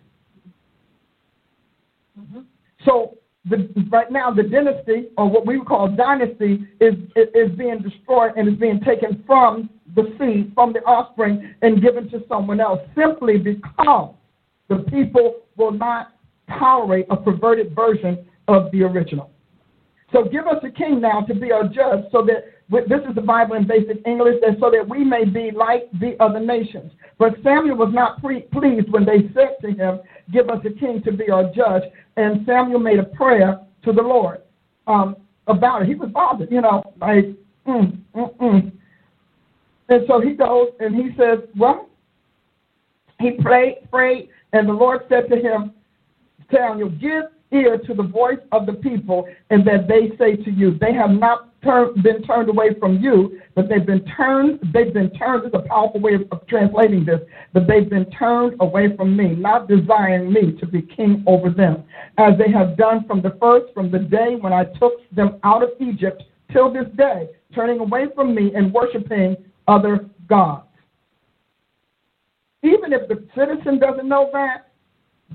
Mm-hmm. So the, right now the dynasty, or what we would call dynasty, is, is being destroyed and is being taken from the seed, from the offspring, and given to someone else, simply because the people will not tolerate a perverted version of the original. So give us a king now to be our judge, so that this is the Bible in basic English, and so that we may be like the other nations. But Samuel was not pre- pleased when they said to him, "Give us a king to be our judge." And Samuel made a prayer to the Lord um, about it. He was bothered, you know, like, mm, mm, mm. and so he goes and he says, "Well," he prayed, prayed, and the Lord said to him, "Samuel, give ear to the voice of the people, and that they say to you, they have not been turned away from you, but they've been turned, they've been turned, is a powerful way of, of translating this, but they've been turned away from me, not desiring me to be king over them, as they have done from the first, from the day when I took them out of Egypt till this day, turning away from me and worshiping other gods. Even if the citizen doesn't know that,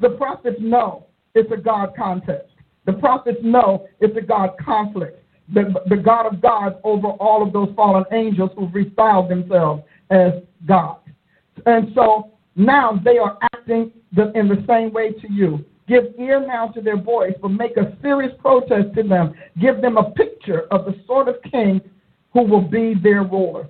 the prophets know it's a God contest. The prophets know it's a God conflict. The, the God of gods over all of those fallen angels who've restyled themselves as God. And so now they are acting the, in the same way to you. Give ear now to their voice, but make a serious protest to them. Give them a picture of the sort of king who will be their ruler.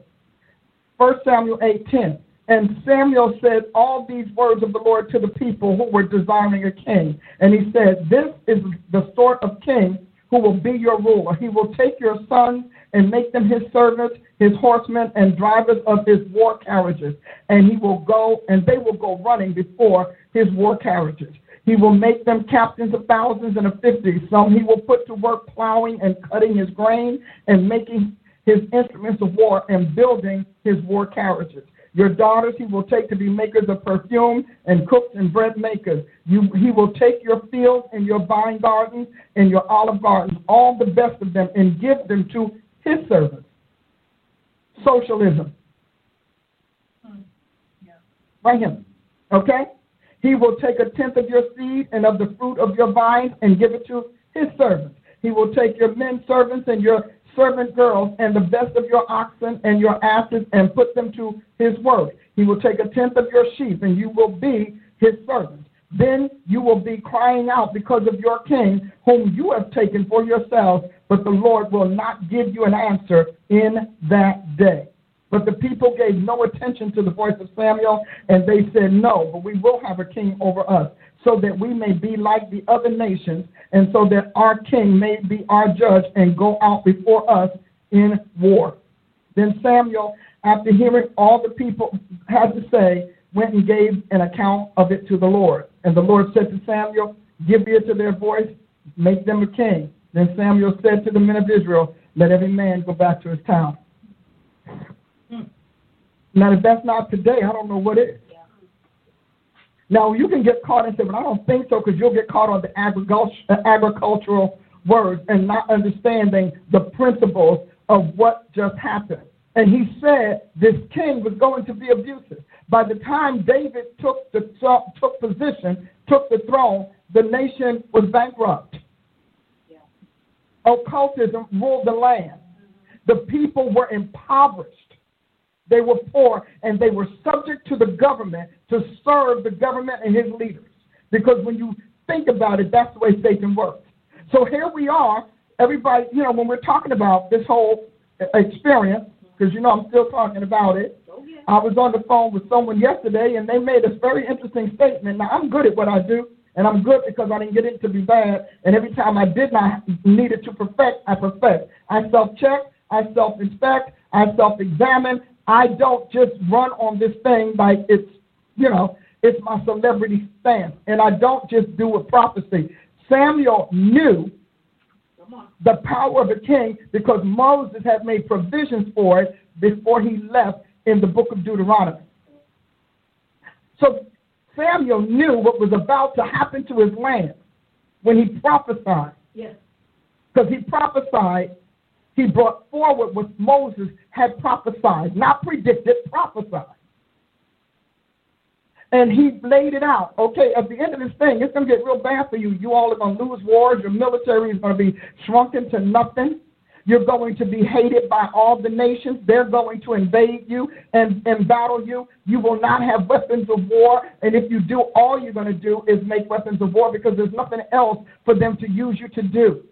1 Samuel 8:10. And Samuel said all these words of the Lord to the people who were desiring a king. And he said, This is the sort of king who will be your ruler. He will take your sons and make them his servants, his horsemen, and drivers of his war carriages. And he will go, and they will go running before his war carriages. He will make them captains of thousands and of fifties. Some he will put to work plowing and cutting his grain and making his instruments of war and building his war carriages. Your daughters he will take to be makers of perfume and cooks and bread makers. You, he will take your fields and your vine gardens and your olive gardens, all the best of them, and give them to his servants. Socialism. Hmm. Yeah. Right here. Okay? He will take a tenth of your seed and of the fruit of your vines and give it to his servants. He will take your men servants and your servant girls and the best of your oxen and your asses and put them to his work. He will take a tenth of your sheep and you will be his servant. Then you will be crying out because of your king, whom you have taken for yourselves, but the Lord will not give you an answer in that day. But the people gave no attention to the voice of Samuel, and they said, No, but we will have a king over us so that we may be like the other nations, and so that our king may be our judge and go out before us in war. Then Samuel, after hearing all the people had to say, went and gave an account of it to the Lord. And the Lord said to Samuel, Give ear to their voice, make them a king. Then Samuel said to the men of Israel, Let every man go back to his town. Now, if that's not today, I don't know what is. Now, you can get caught and say, but I don't think so, because you'll get caught on the uh, agricultural words and not understanding the principles of what just happened. And he said this king was going to be abusive. By the time David took the took position, took the throne, the nation was bankrupt. Yeah. Occultism ruled the land. The people were impoverished. They were poor and they were subject to the government to serve the government and his leaders. Because when you think about it, that's the way Satan works. So here we are, everybody, you know, when we're talking about this whole experience, because you know I'm still talking about it. Oh, I was on the phone with someone yesterday and they made a very interesting statement. Now I'm good at what I do, and I'm good because I didn't get it to be bad. And every time I did not need it to perfect, I perfect. I self check, I self inspect, I self examine, I don't just run on this thing like it's, you know, it's my celebrity stance. And I don't just do a prophecy. Samuel knew the power of a king because Moses had made provisions for it before he left in the book of Deuteronomy. So Samuel knew what was about to happen to his land when he prophesied. Yes. Because he prophesied he brought forward what Moses had prophesied, not predicted, prophesied. and he laid it out. Okay, at the end of this thing, it's going to get real bad for you. You all are going to lose wars. Your military is going to be shrunken to nothing. You're going to be hated by all the nations. They're going to invade you and, and battle you. You will not have weapons of war. And if you do, all you're going to do is make weapons of war because there's nothing else for them to use you to do.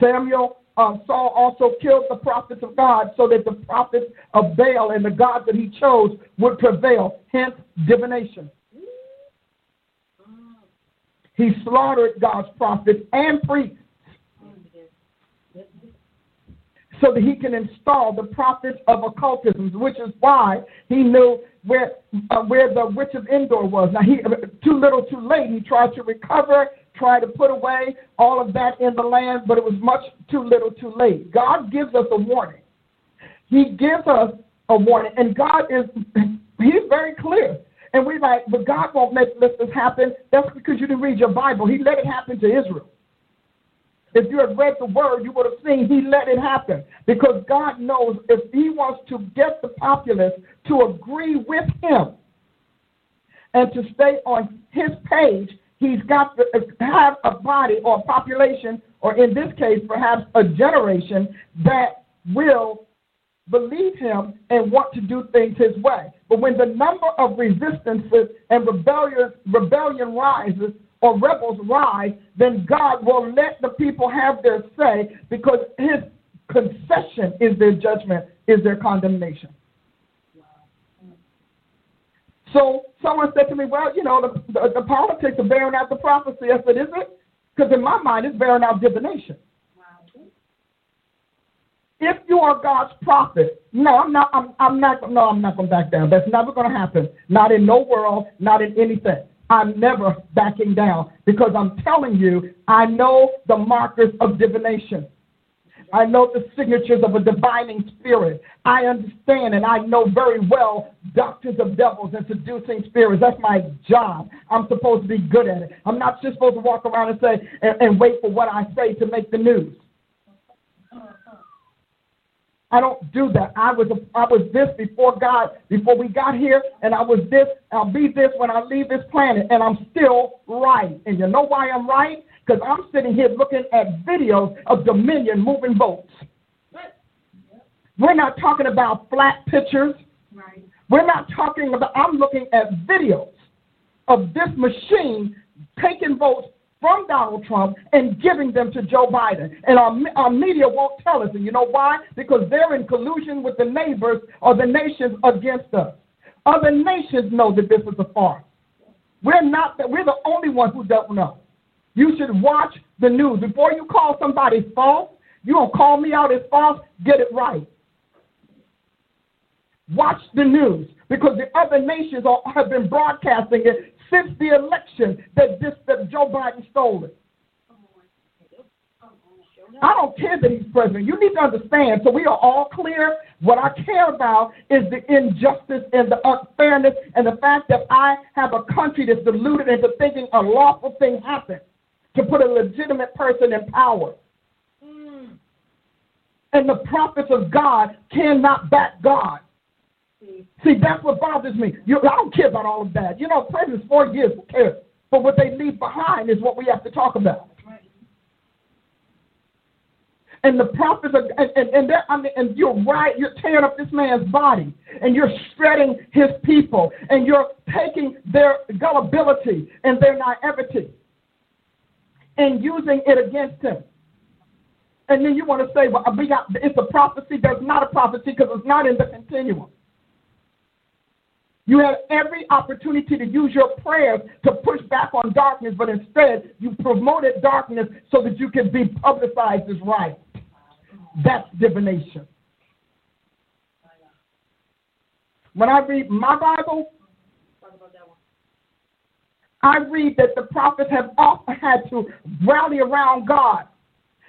Samuel uh, Saul also killed the prophets of God so that the prophets of Baal and the gods that he chose would prevail, hence divination. He slaughtered God's prophets and priests so that he can install the prophets of occultism, which is why he knew where uh, where the witch of Endor was. Now he too little, too late. He tried to recover, tried to put away all of that in the land, but it was much too little, too late. God gives us a warning. He gives us a warning, and God is He's very clear. And we like, but God won't make let this happen. That's because you didn't read your Bible. He let it happen to Israel. If you had read the word, you would have seen he let it happen. Because God knows if he wants to get the populace to agree with him and to stay on his page, he's got to uh, have a body or a population, or in this case, perhaps a generation that will believe him and want to do things his way. But when the number of resistances and rebellion, rebellion rises, or rebels rise, then God will let the people have their say because his concession is their judgment, is their condemnation. So someone said to me, well, you know, the, the, the politics are bearing out the prophecy. I said, is it? Because in my mind, it's bearing out divination. If you are God's prophet, no, I'm not. I'm, I'm not. No, I'm not going to back down. That's never going to happen. Not in no world. Not in anything. I'm never backing down because I'm telling you, I know the markers of divination. I know the signatures of a divining spirit. I understand and I know very well doctrines of devils and seducing spirits. That's my job. I'm supposed to be good at it. I'm not just supposed to walk around and say and, and wait for what I say to make the news. I don't do that. I was I was this before God, before we got here, and I was this. I'll be this when I leave this planet, and I'm still right. And you know why I'm right? Because I'm sitting here looking at videos of Dominion moving boats. We're not talking about flat pictures. Right. We're not talking about. I'm looking at videos of this machine taking votes from Donald Trump and giving them to Joe Biden. And our, our media won't tell us. And you know why? Because they're in collusion with the neighbors or the nations against us. Other nations know that this is a farce. We're not. We're the only ones who don't know. You should watch the news before you call somebody false. You don't call me out as false. Get it right. Watch the news because the other nations are, have been broadcasting it since the election that this that Joe Biden stole it. I don't care that he's president. You need to understand. So we are all clear. What I care about is the injustice and the unfairness and the fact that I have a country that's deluded into thinking a lawful thing happened to put a legitimate person in power. Mm. And the prophets of God cannot back God. See, that's what bothers me. You, I don't care about all of that. You know, presidents four years, who cares? But what they leave behind is what we have to talk about. And the prophets are, and, and, and, I mean, and you're right, you're tearing up this man's body, and you're shredding his people, and you're taking their gullibility and their naivety and using it against him. And then you want to say, well, we got, it's a prophecy. There's not a prophecy because it's not in the continuum. You had every opportunity to use your prayers to push back on darkness, but instead you promoted darkness so that you can be publicized as right. That's divination. When I read my Bible, I read that the prophets have often had to rally around God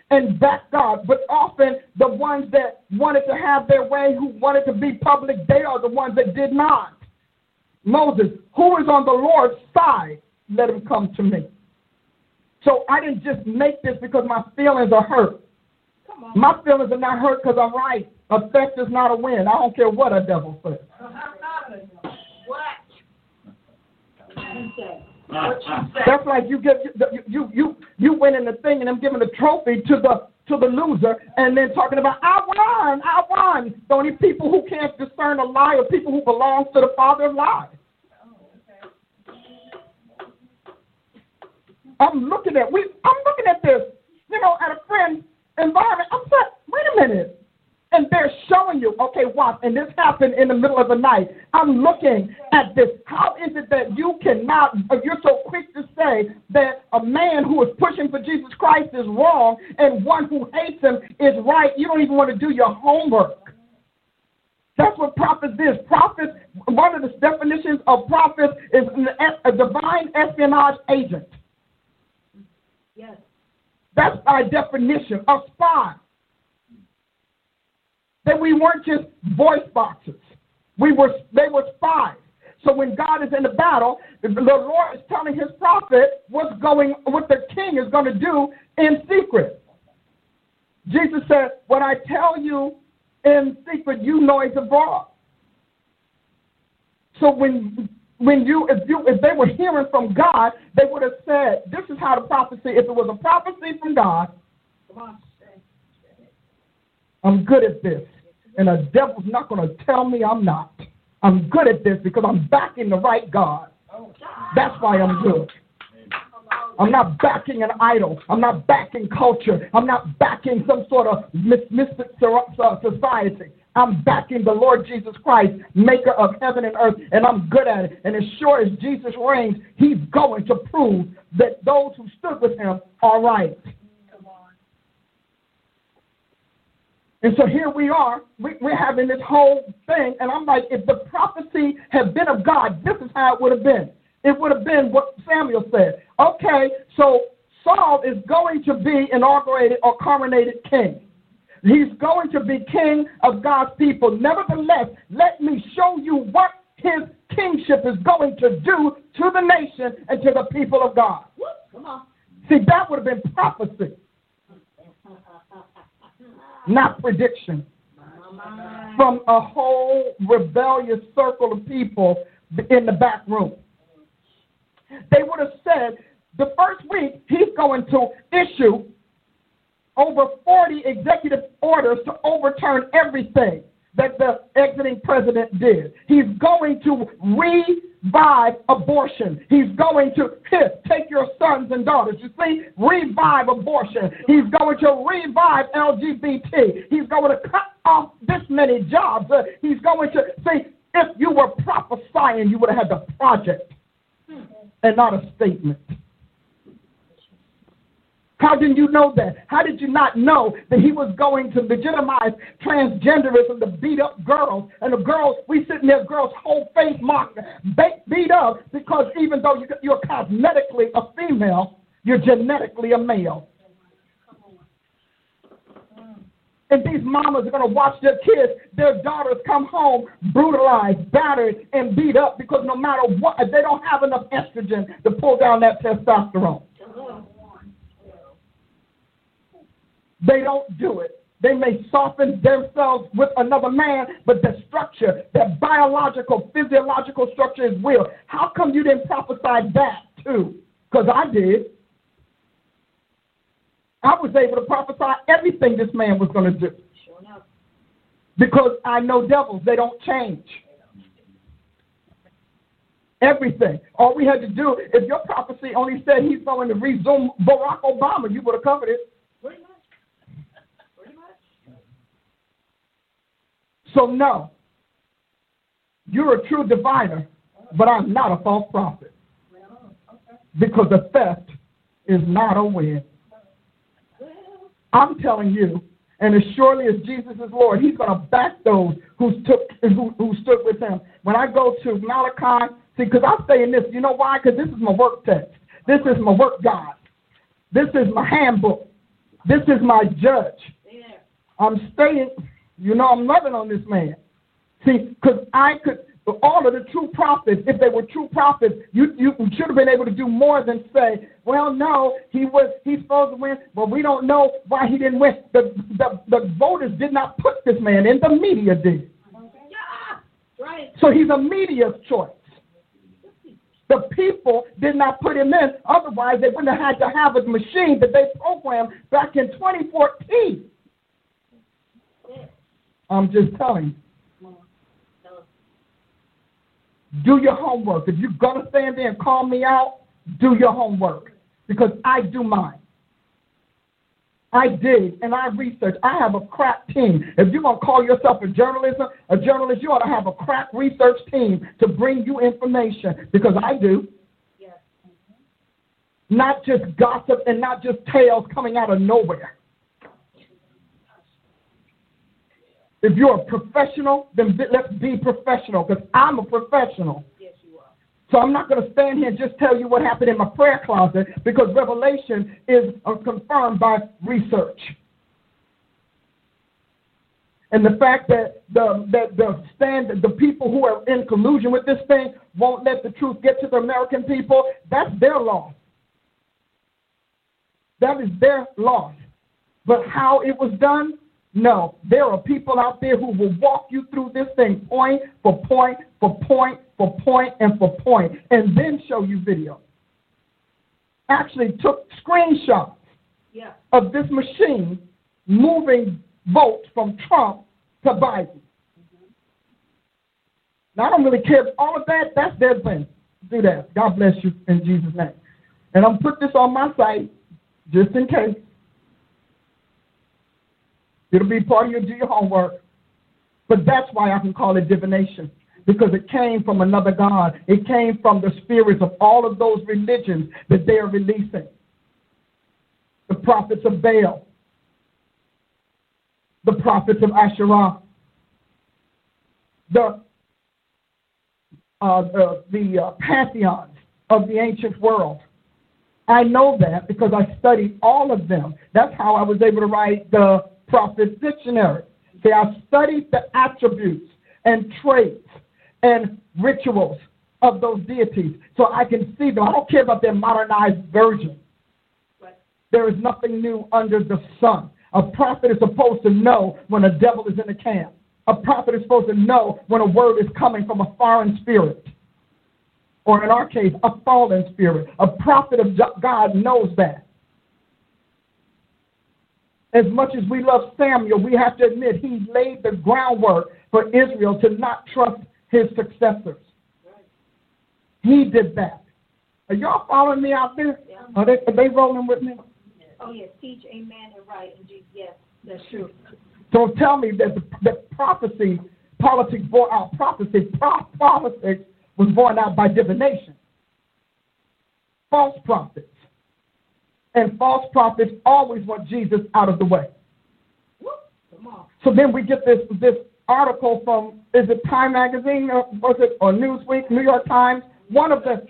and back God, but often the ones that wanted to have their way, who wanted to be public, they are the ones that did not. Moses, who is on the Lord's side, let him come to me. So I didn't just make this because my feelings are hurt. My feelings are not hurt because I'm right. Effect is not a win. I don't care what a devil says. That's like you give you you you win in the thing and I'm giving the trophy to the to the loser and then talking about I won, I won. The only people who can't discern a lie are people who belong to the father of lies. I'm looking at we I'm looking at this, you know, at a friend environment. I'm saying, wait a minute. And they're showing you, okay, watch, and this happened in the middle of the night. I'm looking at this. How is it that you cannot, uh, you're so quick to say that a man who is pushing for Jesus Christ is wrong and one who hates him is right? You don't even want to do your homework. That's what prophets is. Prophets, one of the definitions of prophets is a divine espionage agent. Yes. That's our definition of spy. That we weren't just voice boxes. We were they were spies. So when God is in the battle, the Lord is telling his prophet what's going what the king is going to do in secret. Jesus said, What I tell you in secret, you know it's abroad. So when when you if you if they were hearing from God, they would have said, This is how the prophecy, if it was a prophecy from God, I'm good at this. And the devil's not gonna tell me I'm not. I'm good at this because I'm backing the right God. That's why I'm good. I'm not backing an idol. I'm not backing culture. I'm not backing some sort of mystic society. I'm backing the Lord Jesus Christ, maker of heaven and earth, and I'm good at it. And as sure as Jesus reigns, he's going to prove that those who stood with him are right. And so here we are, we, are having this whole thing, and I'm like, if the prophecy had been of God, this is how it would have been. It would have been what Samuel said. Okay, so Saul is going to be inaugurated or coronated king. He's going to be king of God's people. Nevertheless, let me show you what his kingship is going to do to the nation and to the people of God. Come on. See, that would have been prophecy, not prediction. From a whole rebellious circle of people in the back room. They would have said the first week he's going to issue over 40 executive orders to overturn everything that the exiting president did. He's going to revive abortion. He's going to take your sons and daughters. You see, revive abortion. He's going to revive LGBT. He's going to cut off this many jobs. Uh, he's going to see if you were prophesying, you would have had the project and not a statement. How did you know that? How did you not know that he was going to legitimize transgenderism to beat up girls? And the girls, we sitting there, girls' whole face mocked, beat up because even though you're cosmetically a female, you're genetically a male. And these mamas are going to watch their kids, their daughters come home brutalized, battered, and beat up because no matter what, they don't have enough estrogen to pull down that testosterone. They don't do it. They may soften themselves with another man, but the structure, that biological, physiological structure is real. How come you didn't prophesy that too? Because I did. I was able to prophesy everything this man was going to do. Because I know devils, they don't change. Everything. All we had to do, if your prophecy only said he's going to resume Barack Obama, you would have covered it. So, no, you're a true diviner, but I'm not a false prophet. Because the theft is not a win. I'm telling you, and as surely as Jesus is Lord, He's going to back those who took who, who stood with Him. When I go to Malachi, see, because I'm saying this, you know why? Because this is my work text. This is my work God. This is my handbook. This is my judge. I'm staying. You know, I'm loving on this man. See, because I could, all of the true prophets, if they were true prophets, you, you should have been able to do more than say, well, no, he was he's supposed to win, but we don't know why he didn't win. The, the, the voters did not put this man in, the media did. Right. So he's a media's choice. The people did not put him in. Otherwise, they wouldn't have had to have a machine that they programmed back in 2014. I'm just telling you. Do your homework. If you're going to stand there and call me out, do your homework because I do mine. I did and I researched. I have a crack team. If you're going to call yourself a journalist, a journalist, you ought to have a crack research team to bring you information because I do. Yes. Not just gossip and not just tales coming out of nowhere. If you're a professional, then let's be professional because I'm a professional. Yes, you are. So I'm not going to stand here and just tell you what happened in my prayer closet because revelation is uh, confirmed by research. And the fact that the that the stand the people who are in collusion with this thing won't let the truth get to the American people, that's their loss. That is their loss. But how it was done, no. There are people out there who will walk you through this thing point for point for point for point and for point, and then show you video. Actually took screenshots Yeah. of this machine moving votes from Trump to Biden. Mm-hmm. Now, I don't really care. All of that, that's their thing. Do that. God bless you in Jesus' name. And I'm put this on my site just in case. It'll be part of your do your homework. But that's why I can call it divination. Because it came from another God. It came from the spirits of all of those religions that they are releasing. The prophets of Baal, the prophets of Asherah, the uh, the, the uh, pantheons of the ancient world. I know that because I studied all of them. That's how I was able to write the Prophet's Dictionary. See, I studied the attributes and traits and rituals of those deities so I can see them. I don't care about their modernized version. There is nothing new under the sun. A prophet is supposed to know when a devil is in the camp. A prophet is supposed to know when a word is coming from a foreign spirit, or in our case, a fallen spirit. A prophet of God knows that. As much as we love Samuel, we have to admit he laid the groundwork for Israel to not trust his successors. He did that. Are y'all following me out there? Yeah. Are they, are they rolling with me? Oh, yes. Teach, amen, and right. And yes, that's true. So tell me that the, that prophecy, politics bore out prophecy, pro- politics was born out by divination. False prophets. And false prophets always want Jesus out of the way. So then we get this this article from is it Time Magazine or was it or Newsweek, New York Times? One of the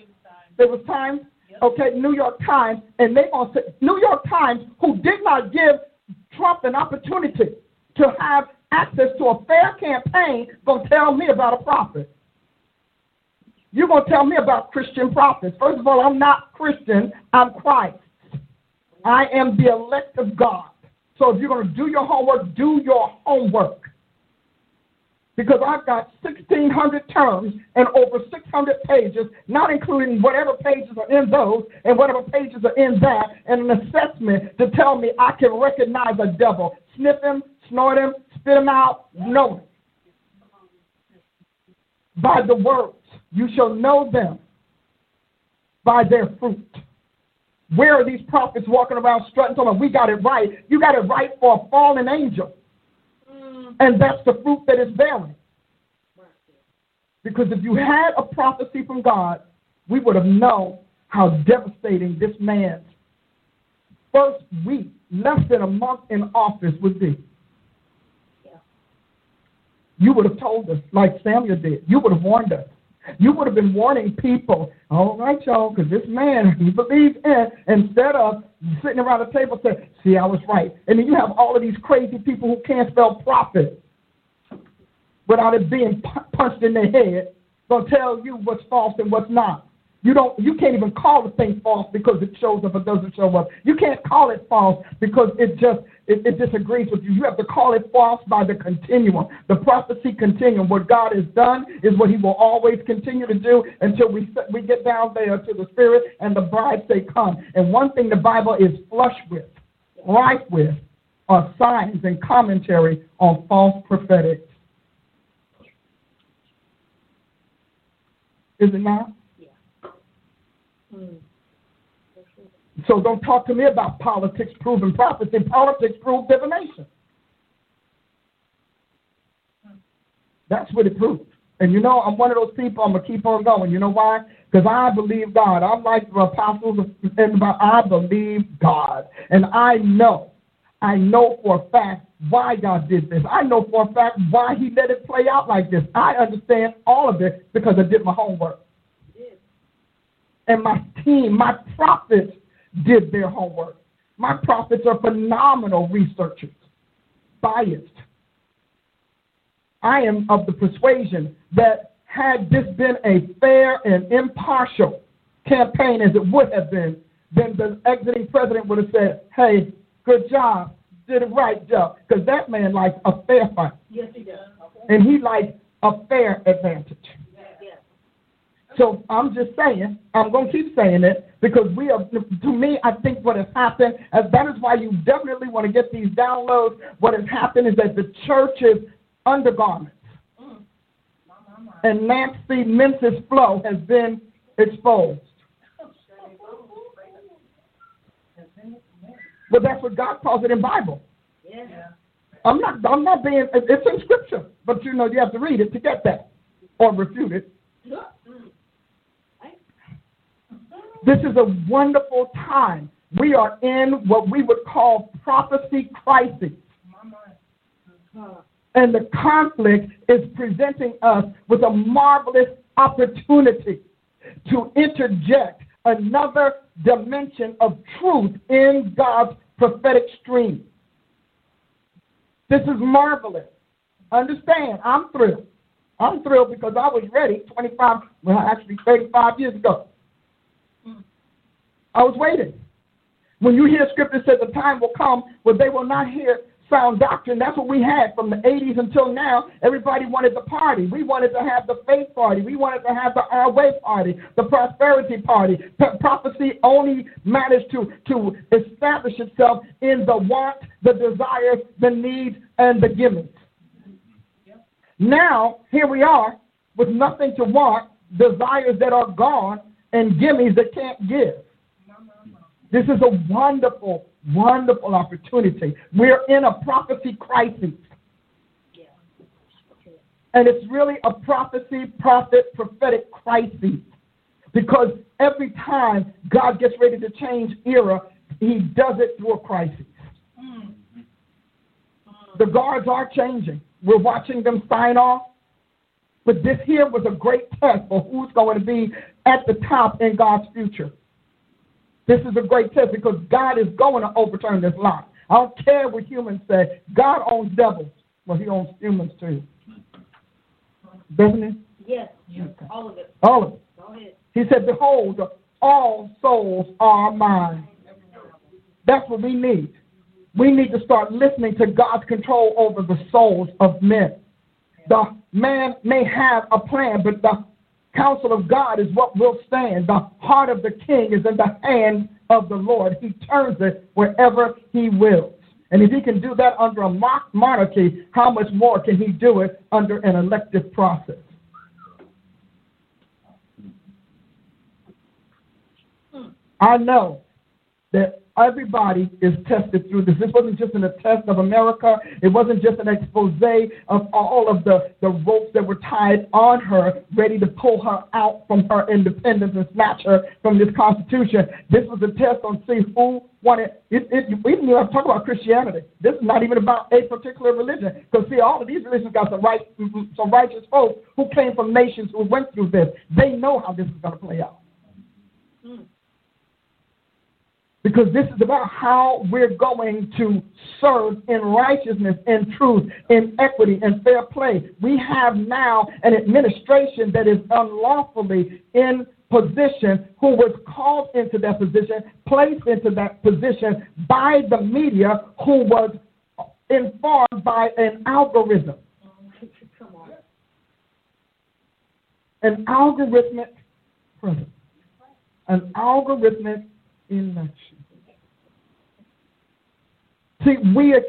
there was Times, okay, New York Times, and they gonna say New York Times, who did not give Trump an opportunity to have access to a fair campaign, gonna tell me about a prophet. You're gonna tell me about Christian prophets. First of all, I'm not Christian, I'm Christ. I am the elect of God. So if you're going to do your homework, do your homework. Because I've got 1,600 terms and over 600 pages, not including whatever pages are in those and whatever pages are in that, and an assessment to tell me I can recognize a devil. Sniff him, snort him, spit him out, know him. By the words, you shall know them by their fruit. Where are these prophets walking around strutting, talking, we got it right? You got it right for a fallen angel. Mm. And that's the fruit that is bearing. Because if you had a prophecy from God, we would have known how devastating this man's first week, less than a month in office would be. Yeah. You would have told us, like Samuel did. You would have warned us. You would have been warning people, all right, y'all, because this man, he believes in, instead of sitting around the table saying, see, I was right. And then you have all of these crazy people who can't spell prophet without it being pu- punched in their head, to tell you what's false and what's not. You don't. You can't even call the thing false because it shows up or doesn't show up. You can't call it false because it just it, it disagrees with you. You have to call it false by the continuum, the prophecy continuum. What God has done is what He will always continue to do until we we get down there to the Spirit and the bride say, "Come." And one thing the Bible is flush with, rife with, are signs and commentary on false prophetic. Is it not? Mm. So don't talk to me about politics proving prophecy. Politics proves divination. That's what it proves. And you know, I'm one of those people, I'm going to keep on going. You know why? Because I believe God. I'm like the apostles, and I believe God. And I know, I know for a fact why God did this. I know for a fact why He let it play out like this. I understand all of it because I did my homework. And my team, my prophets, did their homework. My prophets are phenomenal researchers, biased. I am of the persuasion that had this been a fair and impartial campaign as it would have been, then the exiting president would have said, hey, good job, did it right, Joe. Because that man likes a fair fight. Yes, he does. And he likes a fair advantage. So I'm just saying, I'm going to keep saying it because we are, to me, I think what has happened, and that is why you definitely want to get these downloads. What has happened is that the church's undergarments and Nancy Mensis flow has been exposed. But that's what God calls it in Bible. Yeah. I'm not. I'm not being. It's in Scripture, but you know you have to read it to get that, or refute it. This is a wonderful time. We are in what we would call prophecy crisis. And the conflict is presenting us with a marvelous opportunity to interject another dimension of truth in God's prophetic stream. This is marvelous. Understand, I'm thrilled. I'm thrilled because I was ready 25, well, actually 35 years ago. I was waiting. When you hear scripture says the time will come where they will not hear sound doctrine, that's what we had from the 80s until now. Everybody wanted the party. We wanted to have the faith party. We wanted to have the our way party, the prosperity party. Prophecy only managed to, to establish itself in the want, the desires, the needs, and the gimmicks. Now, here we are with nothing to want, desires that are gone, and gimmies that can't give. This is a wonderful, wonderful opportunity. We're in a prophecy crisis. And it's really a prophecy, prophet, prophetic crisis. Because every time God gets ready to change era, he does it through a crisis. Mm-hmm. The guards are changing. We're watching them sign off. But this here was a great test for who's going to be at the top in God's future. This is a great test because God is going to overturn this lie. I don't care what humans say. God owns devils. Well, he owns humans too. Doesn't he? Yes, all of it. All of it. Go ahead. He said, Behold, all souls are mine. That's what we need. We need to start listening to God's control over the souls of men. The man may have a plan, but the counsel of God is what will stand. The heart of the king is in the hand of the Lord. He turns it wherever he wills. And if he can do that under a mock monarchy, how much more can he do it under an elective process? I know that Everybody is tested through this. This wasn't just an test of America. It wasn't just an expose of all of the, the ropes that were tied on her, ready to pull her out from her independence and snatch her from this Constitution. This was a test on see who wanted. It, it, we didn't even talk about Christianity. This is not even about a particular religion. Because see, all of these religions got some right, some righteous folks who came from nations who went through this. They know how this is going to play out. Mm because this is about how we're going to serve in righteousness and truth, in equity and fair play. We have now an administration that is unlawfully in position, who was called into that position, placed into that position by the media, who was informed by an algorithm. An algorithmic president. An algorithmic election. See, we are,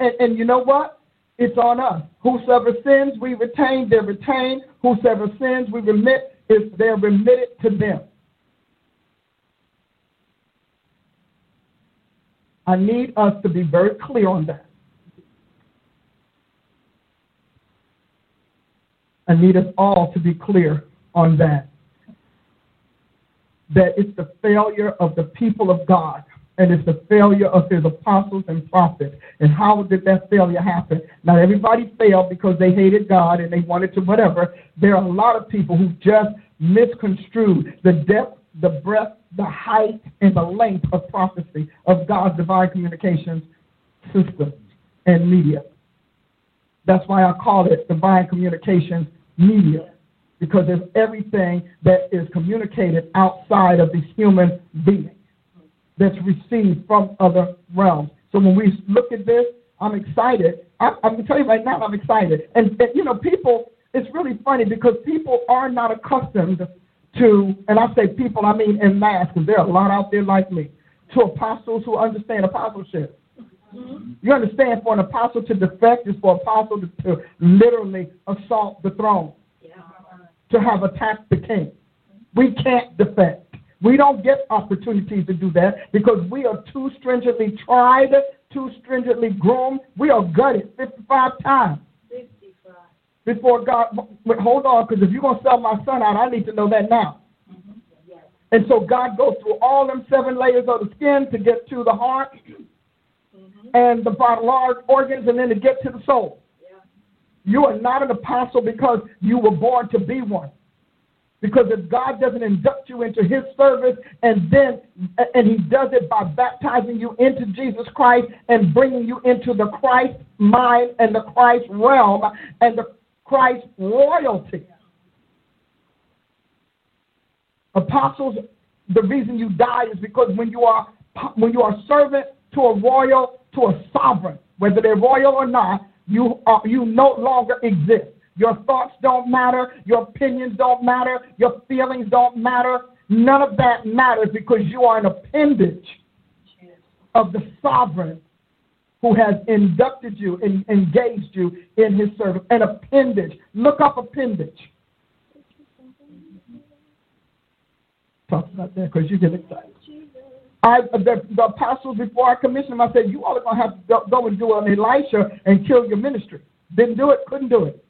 and, and, you know what? It's on us. Whosoever sins, we retain, they're retained. Whosoever sins, we remit, is they're remitted to them. I need us to be very clear on that. I need us all to be clear on that. That it's the failure of the people of God and it's the failure of his apostles and prophets. And how did that failure happen? Not everybody failed because they hated God and they wanted to whatever. There are a lot of people who just misconstrued the depth, the breadth, the height, and the length of prophecy of God's divine communications system and media. That's why I call it divine communications media, because it's everything that is communicated outside of the human being that's received from other realms. So when we look at this, I'm excited. I, I'm going to tell you right now, I'm excited. And, and, you know, people, it's really funny because people are not accustomed to, and I say people, I mean in mass, because there are a lot out there like me, to apostles who understand apostleship. Mm-hmm. You understand, for an apostle to defect is for an apostle to, to literally assault the throne, yeah. to have attacked the king. We can't defect. We don't get opportunities to do that because we are too stringently tried, too stringently groomed. We are gutted 55 times. 55. Before God, wait, hold on, because if you're going to sell my son out, I need to know that now. Mm-hmm. Yes. And so God goes through all them seven layers of the skin to get to the heart mm-hmm. and the vital organs and then to get to the soul. Yeah. You are not an apostle because you were born to be one. Because if God doesn't induct you into his service and then and he does it by baptizing you into Jesus Christ and bringing you into the Christ mind and the Christ realm and the Christ royalty. Apostles, the reason you die is because when you are when you are servant to a royal, to a sovereign, whether they're royal or not, you are, you no longer exist. Your thoughts don't matter. Your opinions don't matter. Your feelings don't matter. None of that matters because you are an appendage of the sovereign who has inducted you and engaged you in his service. An appendage. Look up appendage. Talk about that because you get excited. I, the, the apostles, before I commissioned them, I said, You all are going to have to go, and do an Elisha and kill your ministry. Didn't do it, couldn't do it.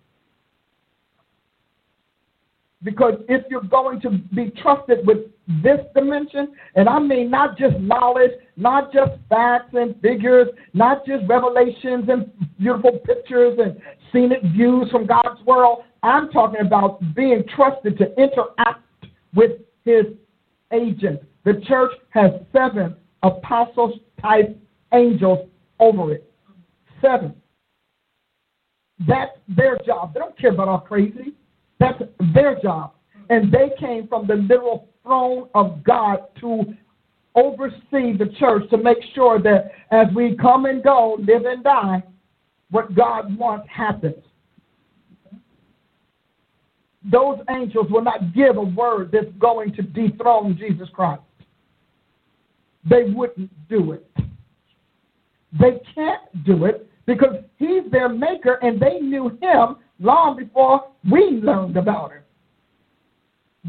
Because if you're going to be trusted with this dimension, and I mean not just knowledge, not just facts and figures, not just revelations and beautiful pictures and scenic views from God's world, I'm talking about being trusted to interact with his agent. The church has seven apostles type angels over it. Seven. That's their job. They don't care about our crazy. That's their job. And they came from the literal throne of God to oversee the church to make sure that as we come and go, live and die, what God wants happens. Those angels will not give a word that's going to dethrone Jesus Christ. They wouldn't do it. They can't do it because he's their maker and they knew him long before we learned about him.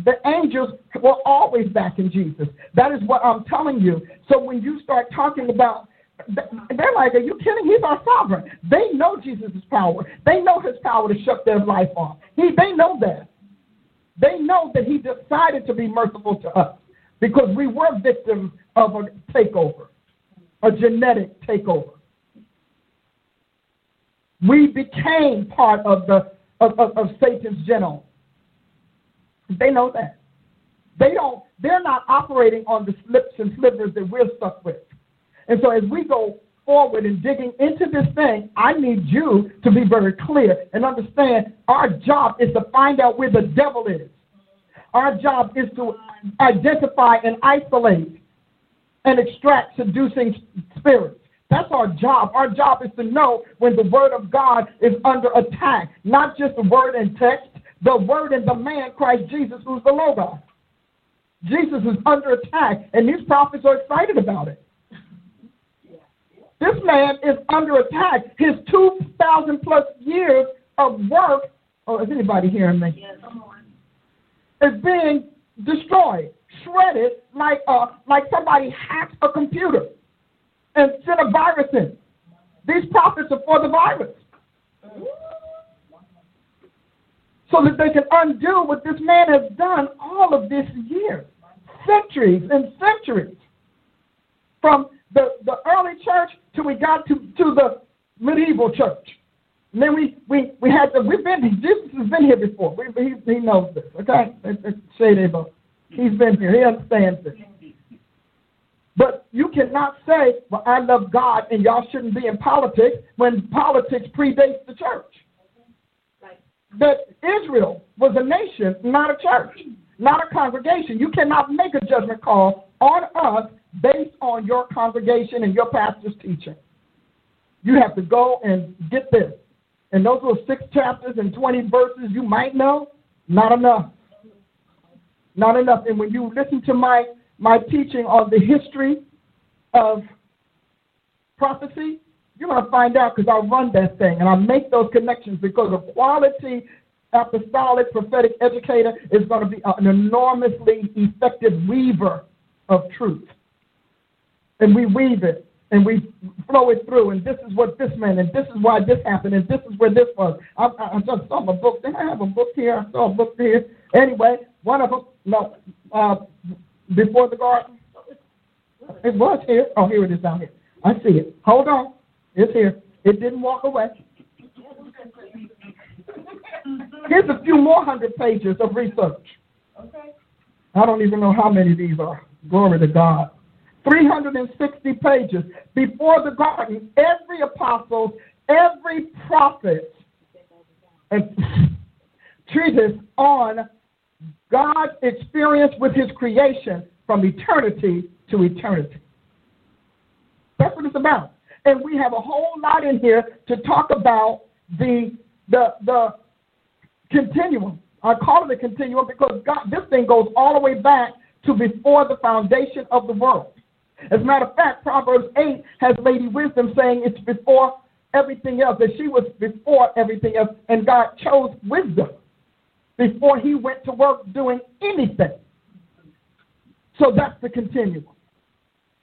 The angels were always backing Jesus. That is what I'm telling you. So when you start talking about, they're like, Are you kidding? He's our sovereign. They know Jesus' power. They know his power to shut their life off. He, they know that. They know that he decided to be merciful to us because we were victims of a takeover, a genetic takeover. We became part of the of, of, of Satan's genome. They know that. They don't. They're not operating on the slips and slivers that we're stuck with. And so as we go forward and digging into this thing, I need you to be very clear and understand our job is to find out where the devil is. Our job is to identify and isolate and extract seducing spirits. That's our job. Our job is to know when the word of God is under attack, not just the word and text, the word and the man, Christ Jesus, who's the Logos. Jesus is under attack, and these prophets are excited about it. This man is under attack. His 2,000 plus years of work, oh, is anybody hearing me? Yes. Is being destroyed, shredded, like, uh, like somebody hacked a computer and sent a virus in. These prophets are for the virus. So that they can undo what this man has done all of this year, centuries and centuries. From the, the early church till we got to, to the medieval church. And then we, we, we had to, we've been, Jesus has been here before. We, he, he knows this, okay? Say it, He's been here. He understands this. But you cannot say, well, I love God and y'all shouldn't be in politics when politics predates the church. That Israel was a nation, not a church, not a congregation. You cannot make a judgment call on us based on your congregation and your pastor's teaching. You have to go and get this. And those little six chapters and 20 verses you might know, not enough. Not enough. And when you listen to my, my teaching on the history of prophecy, you're going to find out because I'll run that thing and I'll make those connections because a quality apostolic prophetic educator is going to be an enormously effective weaver of truth and we weave it and we flow it through, and this is what this meant, and this is why this happened, and this is where this was. I, I, I just saw my book. Did I have a book here? I saw a book here. Anyway, one of them, no, uh, before the garden. It was here. Oh, here it is down here. I see it. Hold on. It's here. It didn't walk away. Here's a few more hundred pages of research. Okay. I don't even know how many of these are. Glory to God. 360 pages. Before the garden, every apostle, every prophet, and treatise on God's experience with his creation from eternity to eternity. That's what it's about. And we have a whole lot in here to talk about the the the continuum. I call it a continuum because God, this thing goes all the way back to before the foundation of the world. As a matter of fact, Proverbs 8 has Lady Wisdom saying it's before everything else, that she was before everything else, and God chose wisdom before he went to work doing anything. So that's the continuum.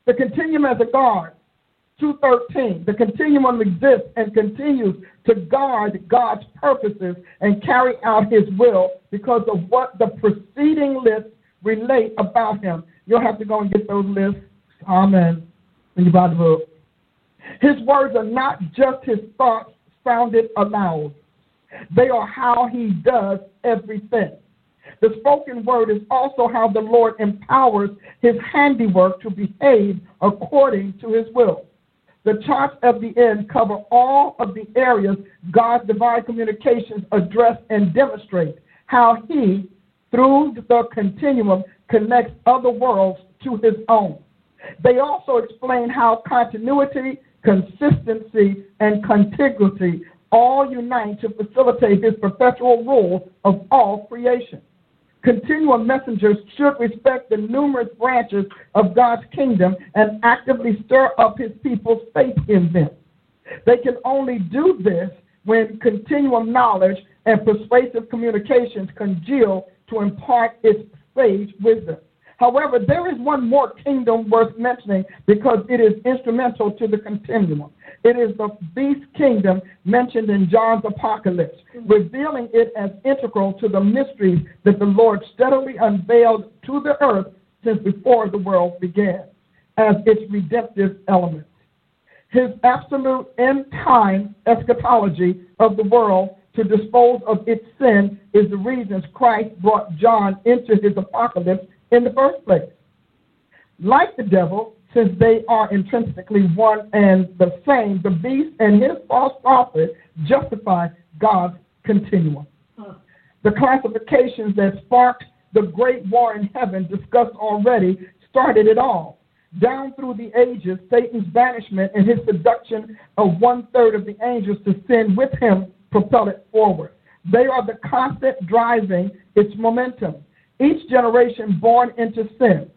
The continuum as a guard, 213. The continuum exists and continues to guard God's purposes and carry out his will because of what the preceding lists relate about him. You'll have to go and get those lists Amen. In your Bible. His words are not just his thoughts sounded aloud. They are how he does everything. The spoken word is also how the Lord empowers his handiwork to behave according to his will. The charts of the end cover all of the areas God's divine communications address and demonstrate how he, through the continuum, connects other worlds to his own. They also explain how continuity, consistency, and contiguity all unite to facilitate his perpetual rule of all creation. Continuum messengers should respect the numerous branches of God's kingdom and actively stir up his people's faith in them. They can only do this when continuum knowledge and persuasive communications congeal to impart its sage wisdom. However, there is one more kingdom worth mentioning because it is instrumental to the continuum. It is the beast kingdom mentioned in John's Apocalypse, mm. revealing it as integral to the mysteries that the Lord steadily unveiled to the earth since before the world began as its redemptive element. His absolute end time eschatology of the world to dispose of its sin is the reasons Christ brought John into his apocalypse in the first place. Like the devil, since they are intrinsically one and the same, the beast and his false prophet justify God's continuum. Hmm. The classifications that sparked the great war in heaven discussed already started it all. Down through the ages, Satan's banishment and his seduction of one third of the angels to sin with him propel it forward. They are the constant driving its momentum. Each generation born into sin,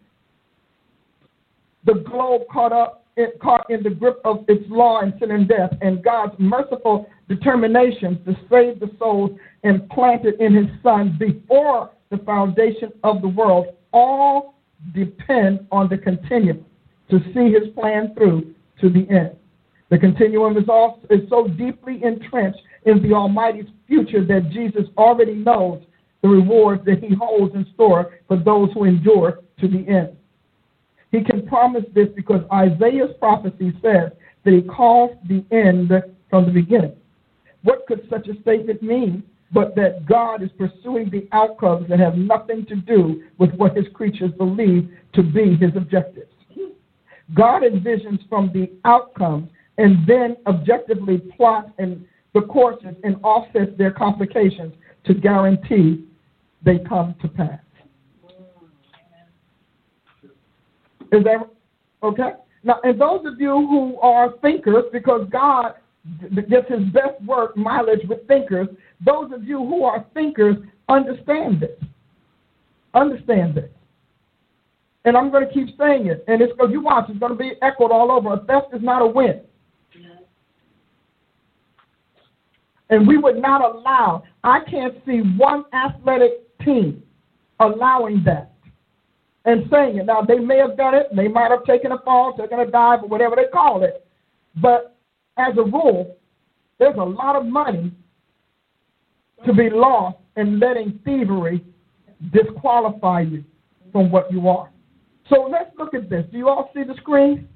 the globe caught up, caught in the grip of its law and sin and death, and God's merciful determination to save the souls implanted in His Son before the foundation of the world, all depend on the continuum to see His plan through to the end. The continuum is, also, is so deeply entrenched in the Almighty's future that Jesus already knows the rewards that He holds in store for those who endure to the end. He can promise this because Isaiah's prophecy says that He calls the end from the beginning. What could such a statement mean but that God is pursuing the outcomes that have nothing to do with what His creatures believe to be His objectives? God envisions from the outcomes and then objectively plots and the courses and offsets their complications to guarantee they come to pass. Is that okay? Now, and those of you who are thinkers, because God gets his best work mileage with thinkers, those of you who are thinkers understand this. Understand this. And I'm going to keep saying it. And it's because you watch, it's going to be echoed all over. A theft is not a win. And we would not allow, I can't see one athletic team allowing that and saying it. Now, they may have done it, they might have taken a fall, taken a dive, or whatever they call it. But as a rule, there's a lot of money to be lost in letting thievery disqualify you from what you are. So let's look at this. Do you all see the screen?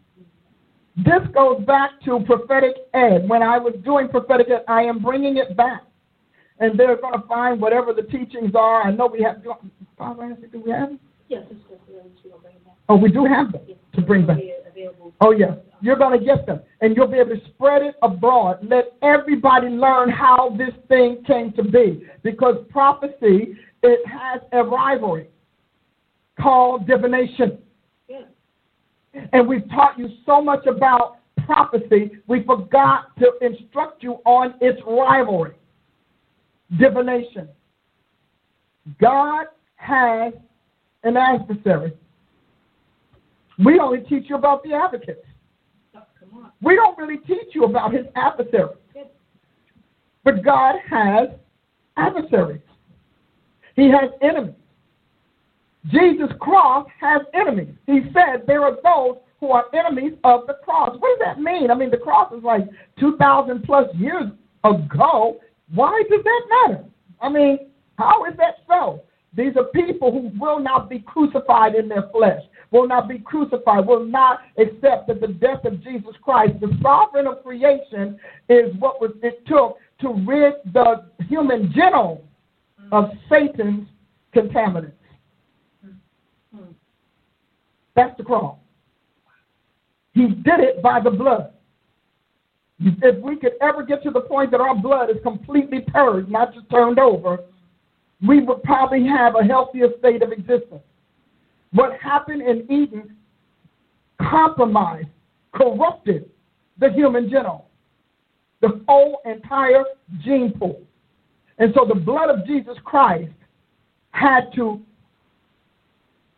This goes back to prophetic ed. When I was doing prophetic ed, I am bringing it back. And they're going to find whatever the teachings are. I know we have. Do we have? Yes, Oh, we do have them to bring back. Oh, yeah. You're going to get them. And you'll be able to spread it abroad. Let everybody learn how this thing came to be. Because prophecy, it has a rivalry called divination. And we've taught you so much about prophecy, we forgot to instruct you on its rivalry divination. God has an adversary. We only teach you about the advocates. We don't really teach you about his adversary. But God has adversaries. He has enemies. Jesus' cross has enemies. He said there are those who are enemies of the cross. What does that mean? I mean, the cross is like 2,000 plus years ago. Why does that matter? I mean, how is that so? These are people who will not be crucified in their flesh, will not be crucified, will not accept that the death of Jesus Christ, the sovereign of creation, is what was, it took to rid the human genome of Satan's contaminants. That's the cross. He did it by the blood. If we could ever get to the point that our blood is completely purged, not just turned over, we would probably have a healthier state of existence. What happened in Eden compromised, corrupted the human genome, the whole entire gene pool. And so the blood of Jesus Christ had to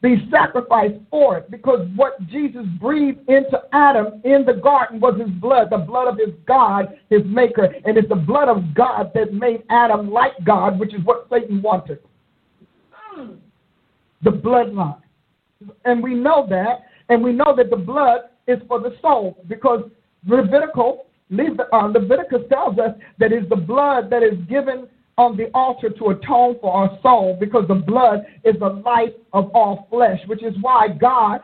be sacrificed for it because what Jesus breathed into Adam in the garden was his blood, the blood of his God, his maker. And it's the blood of God that made Adam like God, which is what Satan wanted. The bloodline. And we know that. And we know that the blood is for the soul because Levitical, uh, Leviticus tells us that it's the blood that is given on the altar to atone for our soul because the blood is the life of all flesh, which is why God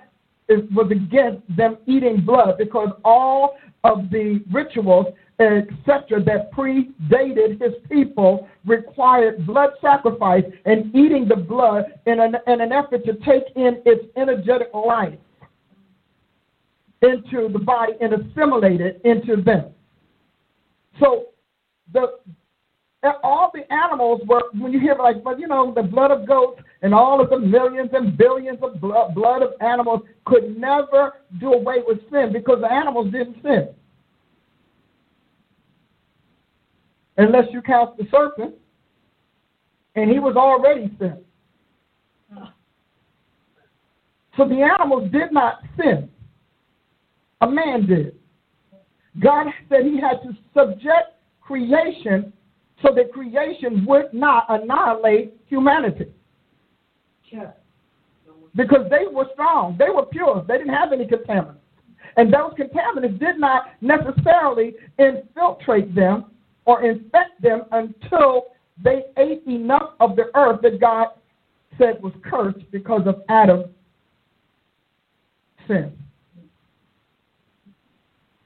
was against them eating blood because all of the rituals, etc., that predated his people required blood sacrifice and eating the blood in an, in an effort to take in its energetic life into the body and assimilate it into them. So the all the animals were, when you hear like, but you know, the blood of goats and all of the millions and billions of blood, blood of animals could never do away with sin because the animals didn't sin. Unless you count the serpent, and he was already sin. So the animals did not sin. A man did. God said he had to subject creation so that creation would not annihilate humanity. Because they were strong, they were pure, they didn't have any contaminants. And those contaminants did not necessarily infiltrate them or infect them until they ate enough of the earth that God said was cursed because of Adam's sin.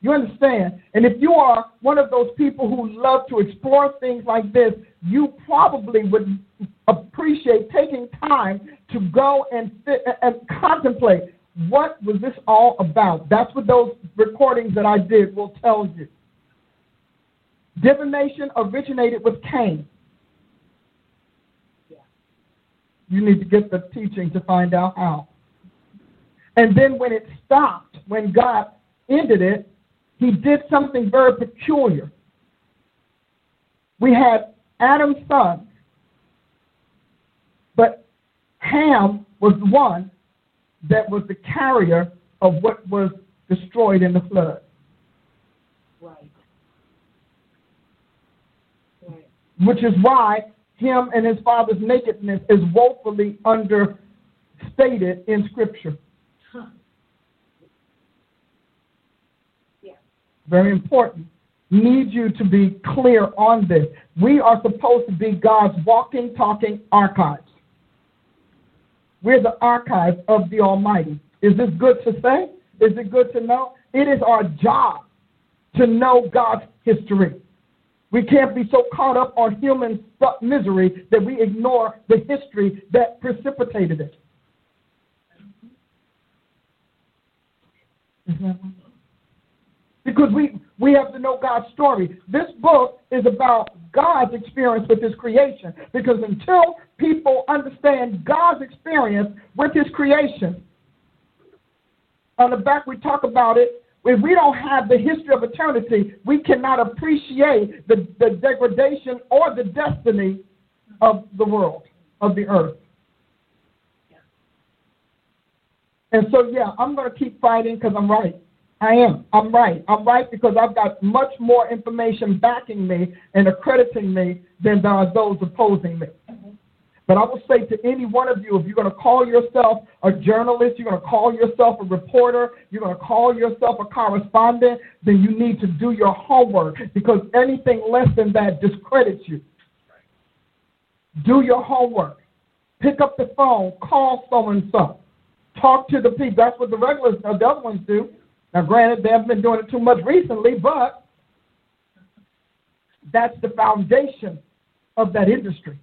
You understand? And if you are one of those people who love to explore things like this, you probably would appreciate taking time to go and, and contemplate what was this all about. That's what those recordings that I did will tell you. Divination originated with Cain. You need to get the teaching to find out how. And then when it stopped, when God ended it, he did something very peculiar. We had Adam's son, but Ham was the one that was the carrier of what was destroyed in the flood. Right. Right. Which is why him and his father's nakedness is woefully understated in Scripture. Huh. Yeah. Very important. Need you to be clear on this. We are supposed to be God's walking, talking archives. We're the archives of the Almighty. Is this good to say? Is it good to know? It is our job to know God's history. We can't be so caught up on human misery that we ignore the history that precipitated it. Mm-hmm. Because we, we have to know God's story. This book is about God's experience with His creation. Because until people understand God's experience with His creation, on the back we talk about it. If we don't have the history of eternity, we cannot appreciate the, the degradation or the destiny of the world, of the earth. And so, yeah, I'm going to keep fighting because I'm right. I am. I'm right. I'm right because I've got much more information backing me and accrediting me than there are those opposing me. But I will say to any one of you, if you're going to call yourself a journalist, you're going to call yourself a reporter, you're going to call yourself a correspondent, then you need to do your homework because anything less than that discredits you. Do your homework. Pick up the phone, call so and so. Talk to the people. That's what the regulars, the other ones do. Now, granted, they haven't been doing it too much recently, but that's the foundation of that industry.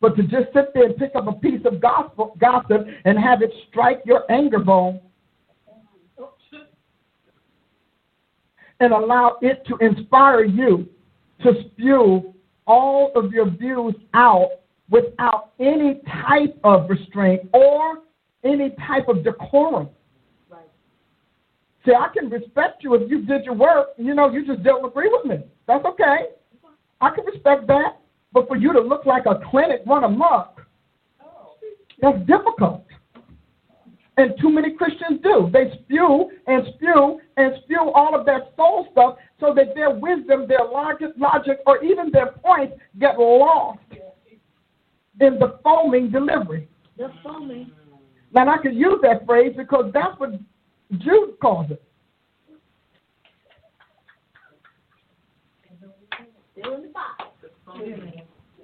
But to just sit there and pick up a piece of gospel, gossip and have it strike your anger bone and allow it to inspire you to spew all of your views out without any type of restraint or any type of decorum. See, I can respect you if you did your work. You know, you just don't agree with me. That's okay. I can respect that. But for you to look like a clinic run amok, that's difficult. And too many Christians do. They spew and spew and spew all of that soul stuff so that their wisdom, their logic, logic or even their points get lost in the foaming delivery. The foaming. Now, I could use that phrase because that's what Jude calls it.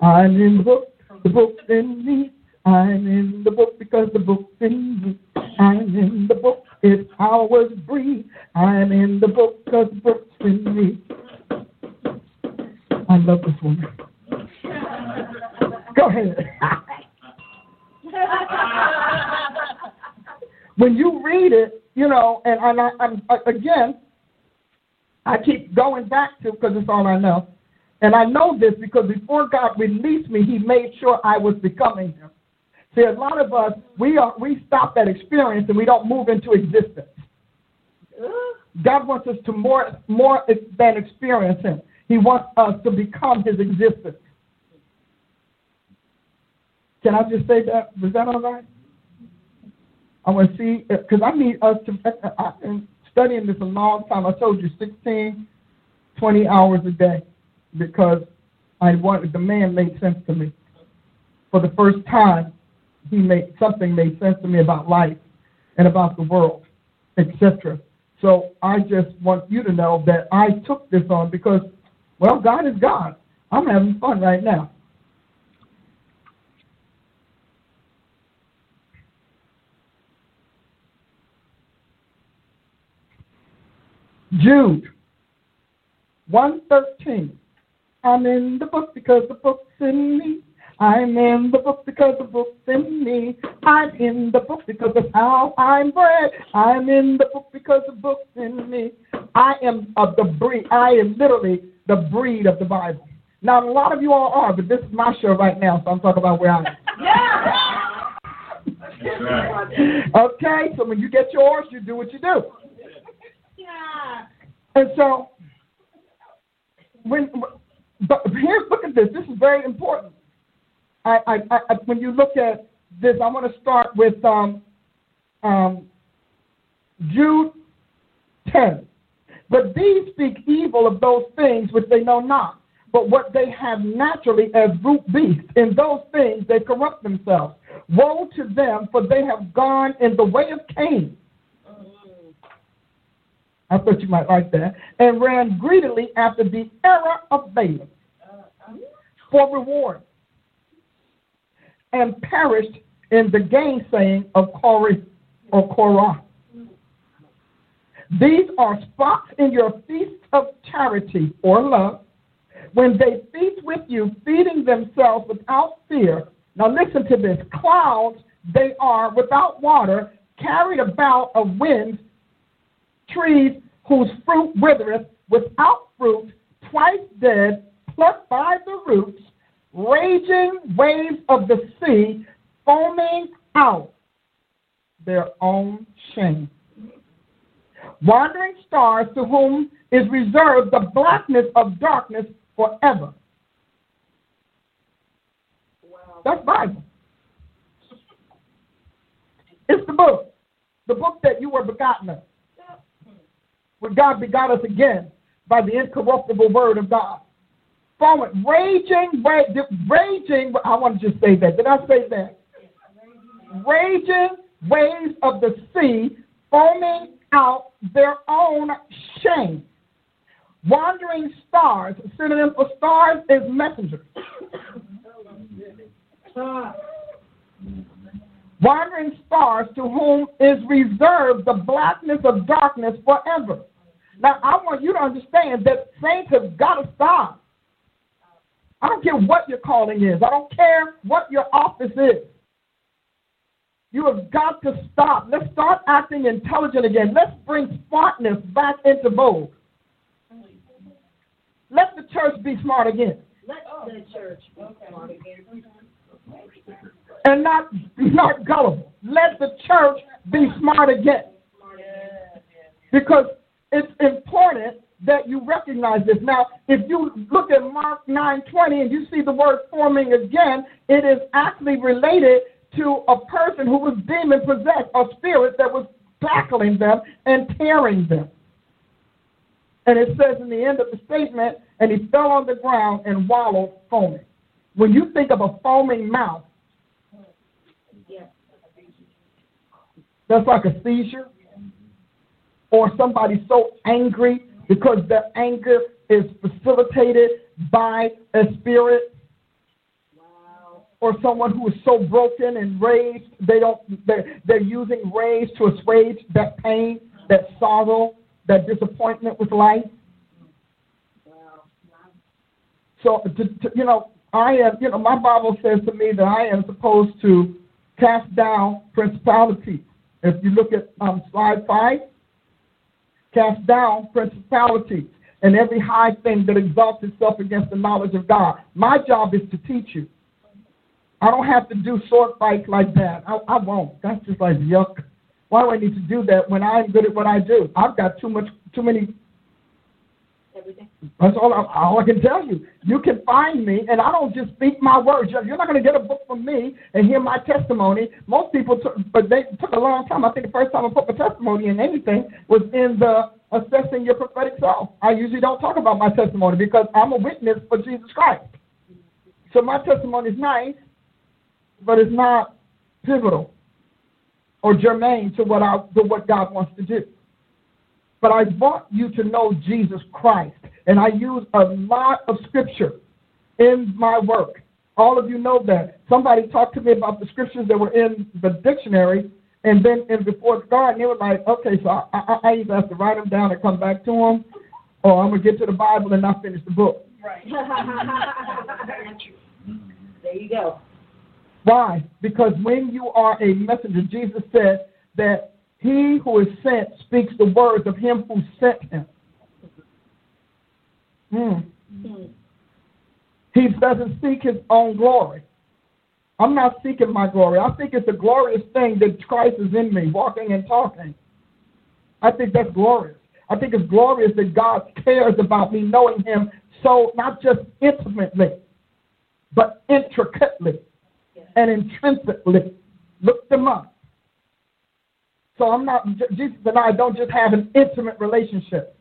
I'm in the book, the book's in me. I'm in the book because the book's in me. I'm in the book, it's was breathed. I'm in the book because the book's in me. I love this one. Go ahead. when you read it, you know, and, and I, I'm again, I keep going back to because it's all I know. And I know this because before God released me, He made sure I was becoming Him. See, a lot of us, we, are, we stop that experience and we don't move into existence. God wants us to more, more than experience Him. He wants us to become His existence. Can I just say that? Is that all right? I want to see, uh, because I need us to, uh, uh, I've been studying this a long time. I told you 16, 20 hours a day because I wanted, the man made sense to me. For the first time, he made, something made sense to me about life and about the world, etc. So I just want you to know that I took this on because, well, God is God. I'm having fun right now. Jude 113. I'm in the book because the book's in me. I'm in the book because the book's in me. I'm in the book because of how I'm bred. I'm in the book because the book's in me. I am of the breed. I am literally the breed of the Bible. Now, a lot of you all are, but this is my show right now, so I'm talking about where I am. Yeah. okay, so when you get yours, you do what you do. And so, when, but here, look at this. This is very important. I, I, I, when you look at this, I want to start with um, um, Jude 10. But these speak evil of those things which they know not, but what they have naturally as root beasts. In those things they corrupt themselves. Woe to them, for they have gone in the way of Cain. I thought you might like that. And ran greedily after the error of Balaam for reward and perished in the gainsaying of Korah or Korah. These are spots in your feast of charity or love when they feast with you, feeding themselves without fear. Now listen to this clouds they are without water, carried about of winds, trees whose fruit withereth, without fruit, twice dead, plucked by the roots, raging waves of the sea, foaming out their own shame. Wandering stars to whom is reserved the blackness of darkness forever. Wow. That's Bible. It's the book, the book that you were begotten of. Where God begot us again by the incorruptible word of God forward, raging, raging. I want to just say that. Did I say that? Raging waves of the sea, foaming out their own shame. Wandering stars, synonym for stars is messengers. Wandering stars to whom is reserved the blackness of darkness forever. Now, I want you to understand that saints have got to stop I don't care what your calling is. I don't care what your office is. You have got to stop. Let's start acting intelligent again. Let's bring smartness back into vogue. Let the church be smart again. Let the church be smart again. And not not gullible. Let the church be smart again. Because it's important that you recognize this. Now, if you look at Mark 9:20 and you see the word forming again, it is actually related to a person who was demon possessed, a spirit that was tackling them and tearing them. And it says in the end of the statement, and he fell on the ground and wallowed foaming. When you think of a foaming mouth, that's like a seizure, or somebody so angry because their anger is facilitated by a spirit or someone who is so broken and raged they don't they're, they're using rage to assuage that pain that sorrow that disappointment with life. So to, to, you know i am you know my bible says to me that i am supposed to cast down principalities if you look at um, slide five cast down principalities. and every high thing that exalts itself against the knowledge of God. My job is to teach you. I don't have to do sword fights like that. I, I won't. That's just like yuck. Why do I need to do that when I'm good at what I do? I've got too much, too many That's all I, all I can tell you. You can find me, and I don't just speak my words. You're you're not going to get a book from me and hear my testimony. Most people took, but they took a long time. I think the first time I put my testimony in anything was in the assessing your prophetic self. I usually don't talk about my testimony because I'm a witness for Jesus Christ. So my testimony is nice, but it's not pivotal or germane to what I to what God wants to do but I want you to know Jesus Christ. And I use a lot of scripture in my work. All of you know that. Somebody talked to me about the scriptures that were in the dictionary, and then in before God, and they were like, okay, so I, I, I either have to write them down and come back to them, or I'm going to get to the Bible and not finish the book. Right. there you go. Why? Because when you are a messenger, Jesus said that he who is sent speaks the words of him who sent him. Hmm. He doesn't seek his own glory. I'm not seeking my glory. I think it's a glorious thing that Christ is in me, walking and talking. I think that's glorious. I think it's glorious that God cares about me knowing him so not just intimately, but intricately and intrinsically. Look them up. So I'm not, Jesus and I don't just have an intimate relationship.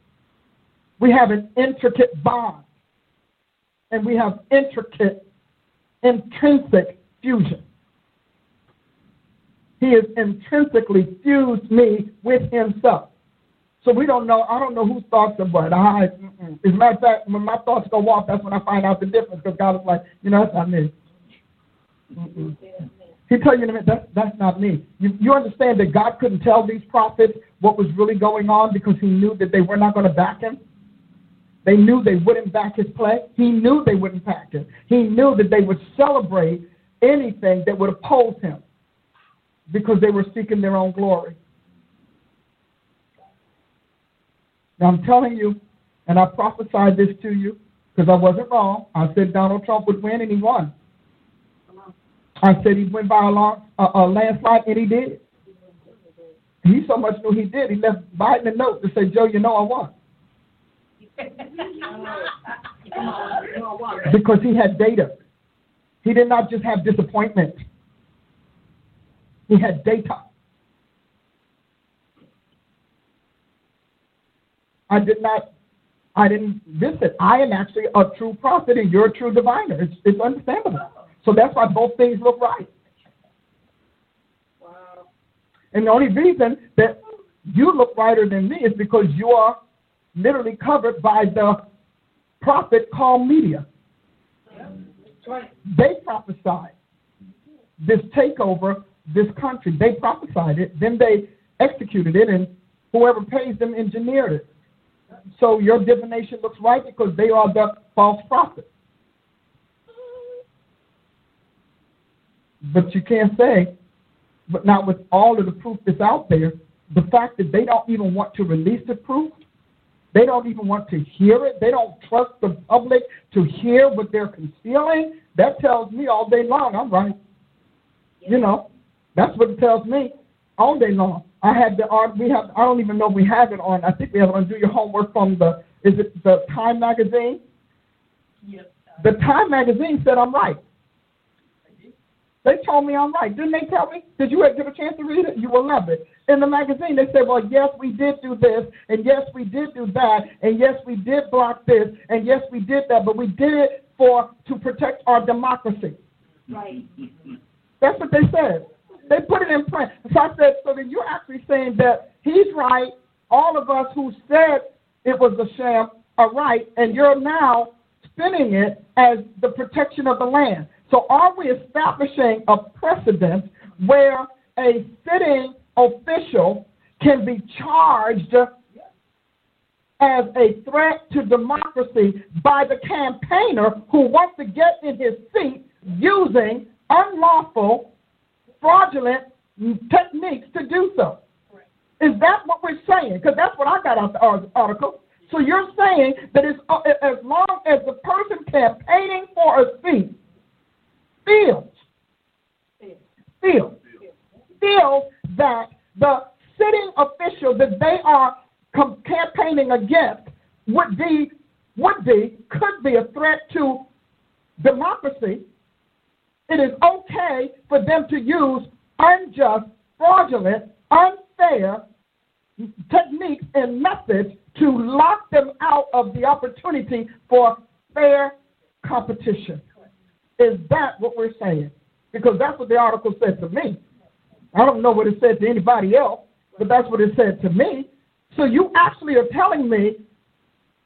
We have an intricate bond. And we have intricate, intrinsic fusion. He has intrinsically fused me with himself. So we don't know, I don't know whose thoughts are what. I, as a matter of fact, when my thoughts go off, that's when I find out the difference because God is like, you know, that's not me. Mm-mm. He tell you in a minute, that's, that's not me. You, you understand that God couldn't tell these prophets what was really going on because he knew that they were not going to back him? They knew they wouldn't back his play. He knew they wouldn't back him. He knew that they would celebrate anything that would oppose him because they were seeking their own glory. Now I'm telling you, and I prophesied this to you because I wasn't wrong. I said Donald Trump would win, and he won. I said he went by a, long, a, a landslide, and he did. He so much knew he did. He left Biden a note to say, Joe, you know I won. because he had data. He did not just have disappointment. He had data. I did not, I didn't visit. I am actually a true prophet and you're a true diviner. It's, it's understandable. So that's why both things look right. Wow. And the only reason that you look brighter than me is because you are literally covered by the prophet called media. They prophesied this takeover, this country. They prophesied it, then they executed it, and whoever pays them engineered it. So your divination looks right because they are the false prophet. But you can't say, but not with all of the proof that's out there, the fact that they don't even want to release the proof, they don't even want to hear it, they don't trust the public to hear what they're concealing, that tells me all day long I'm right. You know, that's what it tells me all day long. I had the art. We have. I don't even know if we have it on. I think we have it on. Do your homework from the. Is it the Time magazine? Yes. The Time magazine said I'm right. They told me I'm right. Didn't they tell me? Did you get a chance to read it? You will love it. In the magazine, they said, well, yes, we did do this, and yes, we did do that, and yes, we did block this, and yes, we did that, but we did it for to protect our democracy. Right. That's what they said. They put it in print. So I said, so then you're actually saying that he's right, all of us who said it was a sham are right, and you're now spinning it as the protection of the land. So are we establishing a precedent where a sitting official can be charged as a threat to democracy by the campaigner who wants to get in his seat using unlawful, fraudulent techniques to do so? Is that what we're saying? Because that's what I got out the article. So you're saying that uh, as long as the person campaigning for a seat feels, feels, feels that the sitting official that they are campaigning against would be, would be, could be a threat to democracy, it is okay for them to use unjust, fraudulent, unfair techniques and methods to lock them out of the opportunity for fair competition. Is that what we're saying? Because that's what the article said to me. I don't know what it said to anybody else, but that's what it said to me. So you actually are telling me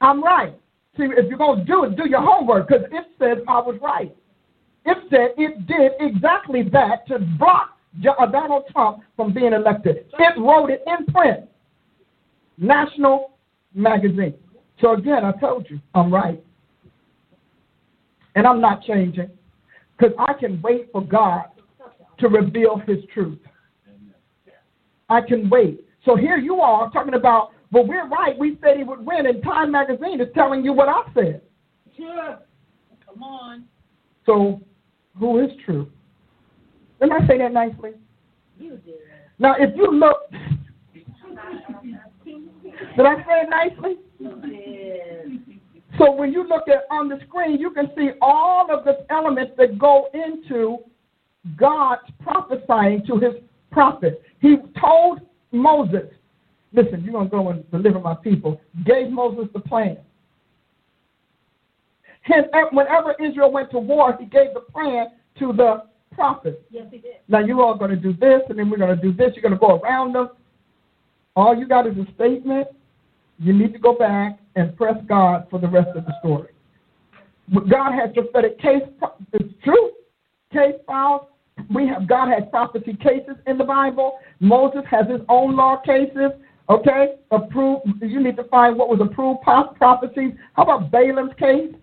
I'm right. See, if you're going to do it, do your homework because it says I was right. It said it did exactly that to block uh, Donald Trump from being elected. It wrote it in print. National magazine. So again, I told you, I'm right. And I'm not changing because I can wait for God to reveal his truth. I can wait. So here you are talking about, well, we're right. We said he would win, and Time Magazine is telling you what I said. Sure. Come on. So who is true? Didn't I say that nicely? You did. Now, if you look, did I say it nicely? You did. So when you look at on the screen, you can see all of the elements that go into God's prophesying to his prophet. He told Moses, listen, you're going to go and deliver my people. Gave Moses the plan. And eh, whenever Israel went to war, he gave the plan to the prophet. Yes, he did. Now you're all going to do this, and then we're going to do this. You're going to go around them. All you got is a statement. You need to go back and press God for the rest of the story. But God has prophetic case. It's true. Case files. We have God has prophecy cases in the Bible. Moses has his own law cases. Okay, approved. You need to find what was approved prophecies. How about Balaam's case?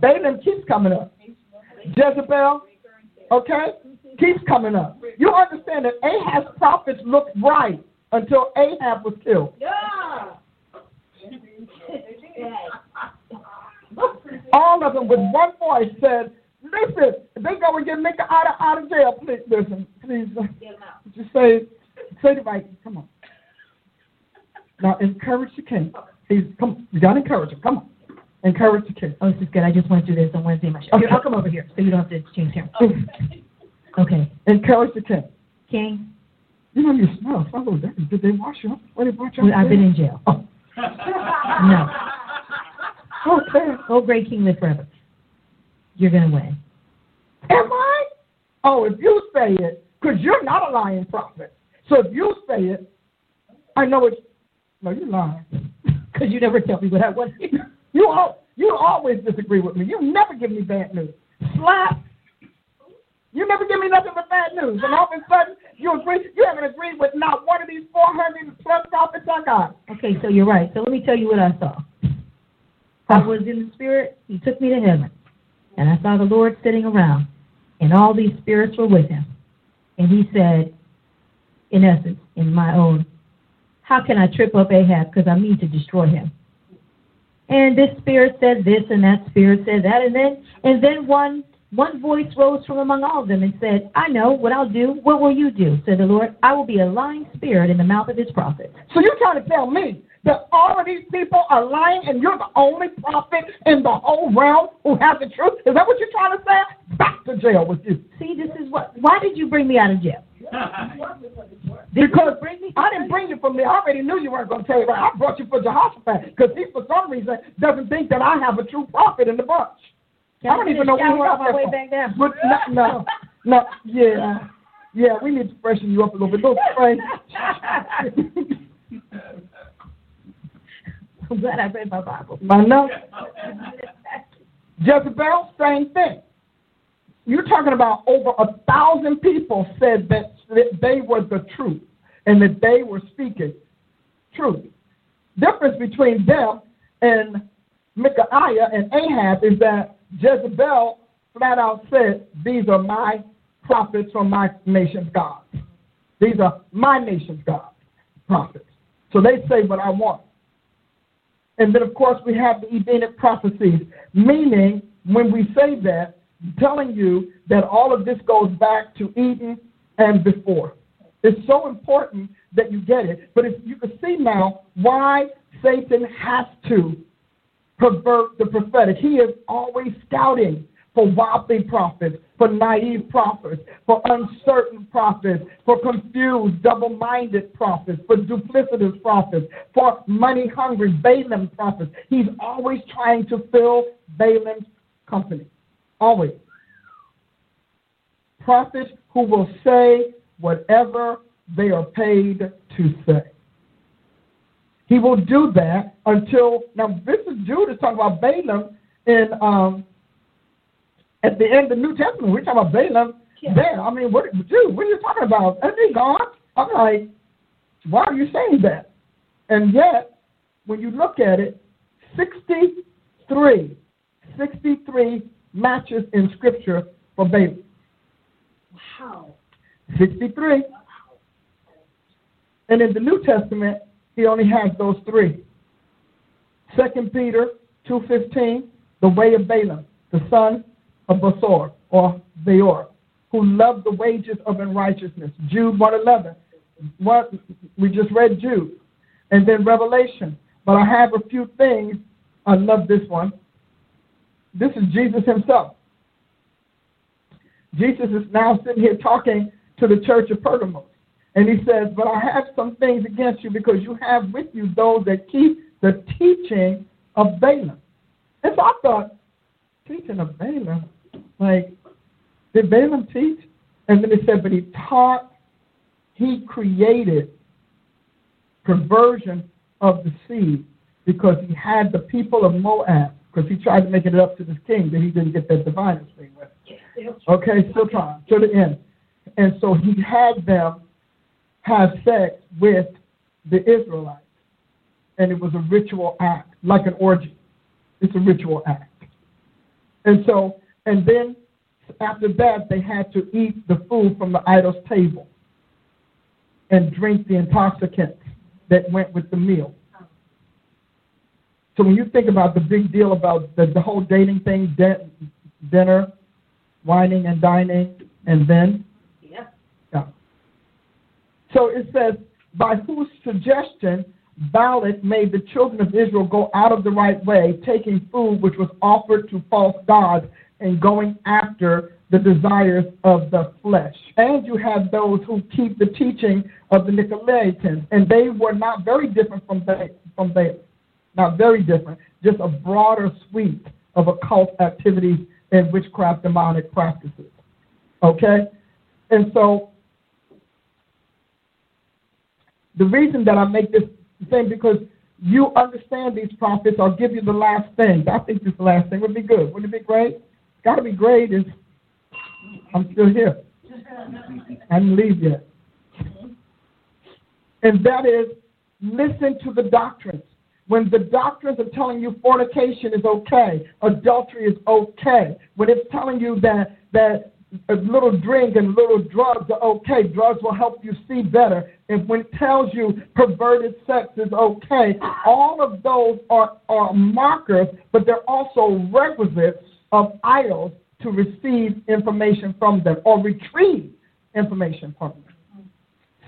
Balaam keeps coming up. Jezebel, okay, keeps coming up. You understand that Ahab's prophets looked right until Ahab was killed. Yeah. All of them with one voice said, listen, if they go and get Micah out of, out of jail, please, listen, please, uh, Get him out. just say, say the right, come on. Now, encourage the king. He's, come, you got to encourage him, come on. Encourage the king. Oh, this is good. I just went through this on Wednesday. My show. Okay, I'll come over here so you don't have to change here. Okay. Encourage the king. King, You know, you smell so dirty. Did they wash you up? What did they wash you well, up? I've been in jail. Oh. No. Oh, great King, live forever. You're going to win. Am I? Oh, if you say it, because you're not a lying prophet. So if you say it, I know it's. No, you're lying. Because you never tell me what I want. You all, you always disagree with me. You never give me bad news. Slap. You never give me nothing but bad news, and all of a sudden you agree. You haven't agreed with not one of these 400 plus prophets I got. Okay, so you're right. So let me tell you what I saw. I was in the spirit. He took me to heaven. And I saw the Lord sitting around. And all these spirits were with him. And he said, in essence, in my own, how can I trip up Ahab? Because I mean to destroy him. And this spirit said this, and that spirit said that, and then and then one one voice rose from among all of them and said, I know what I'll do. What will you do? Said the Lord. I will be a lying spirit in the mouth of his prophets. So you're trying to tell me that all of these people are lying, and you're the only prophet in the whole realm who has the truth? Is that what you're trying to say? Back to jail with you. See, this is what. Why did you bring me out of jail? Because bring me? I didn't bring you from there. I already knew you weren't going to tell you right. I brought you for Jehoshaphat because he, for some reason, doesn't think that I have a true prophet in the bunch. I don't even know where showering you on my way back down. But no, no, no, yeah, yeah. We need to freshen you up a little bit. Don't spray. I'm glad I read my Bible. I know. Jezebel, same thing. You're talking about over a thousand people said that, that they were the truth and that they were speaking truth. Difference between them and Micaiah and Ahab is that Jezebel flat out said, These are my prophets from my nation's God. These are my nation's God prophets. So they say what I want. And then, of course, we have the Edenic prophecies, meaning when we say that, telling you that all of this goes back to Eden and before. It's so important that you get it. But if you can see now why Satan has to pervert the prophetic. He is always scouting for wobbly prophets, for naive prophets, for uncertain prophets, for confused, double minded prophets, for duplicitous prophets, for money hungry Balaam prophets. He's always trying to fill Balaam's company. Always. Prophets who will say whatever they are paid to say. He will do that until now. This is Jude is talking about Balaam in um, at the end of the New Testament. We're talking about Balaam Yeah. there. I mean, what Jude? What are you talking about? Isn't he gone? I'm like, why are you saying that? And yet, when you look at it, 63, 63 matches in Scripture for Balaam. Wow. 63. And in the New Testament, he only has those three. Second Peter 2.15, the way of Balaam, the son of Bosor, or Beor, who loved the wages of unrighteousness. Jude 1.11, what, we just read Jude. And then Revelation. But I have a few things. I love this one. This is Jesus himself. Jesus is now sitting here talking to the church of Pergamos. And he says, But I have some things against you because you have with you those that keep the teaching of Balaam. And so I thought, teaching of Balaam? Like, did Balaam teach? And then it said, But he taught, he created perversion of the seed because he had the people of Moab, because he tried to make it up to this king that he didn't get that diviners thing with. Okay, still trying to the end. And so he had them have sex with the Israelites. And it was a ritual act, like an orgy. It's a ritual act. And so, and then after that, they had to eat the food from the idol's table and drink the intoxicants that went with the meal. So when you think about the big deal about the, the whole dating thing, de- dinner, whining and dining, and then. So it says, by whose suggestion Balak made the children of Israel go out of the right way, taking food which was offered to false gods and going after the desires of the flesh. And you have those who keep the teaching of the Nicolaitans, and they were not very different from they, from they, not very different, just a broader suite of occult activities and witchcraft demonic practices. Okay? And so the reason that I make this thing because you understand these prophets. I'll give you the last thing. I think this last thing would be good. Wouldn't it be great? It's got to be great. Is I'm still here. I didn't leave yet. And that is listen to the doctrines. When the doctrines are telling you fornication is okay, adultery is okay, when it's telling you that that little drink and little drugs are okay, drugs will help you see better. And when it tells you perverted sex is okay, all of those are, are markers, but they're also requisites of idols to receive information from them or retrieve information from them.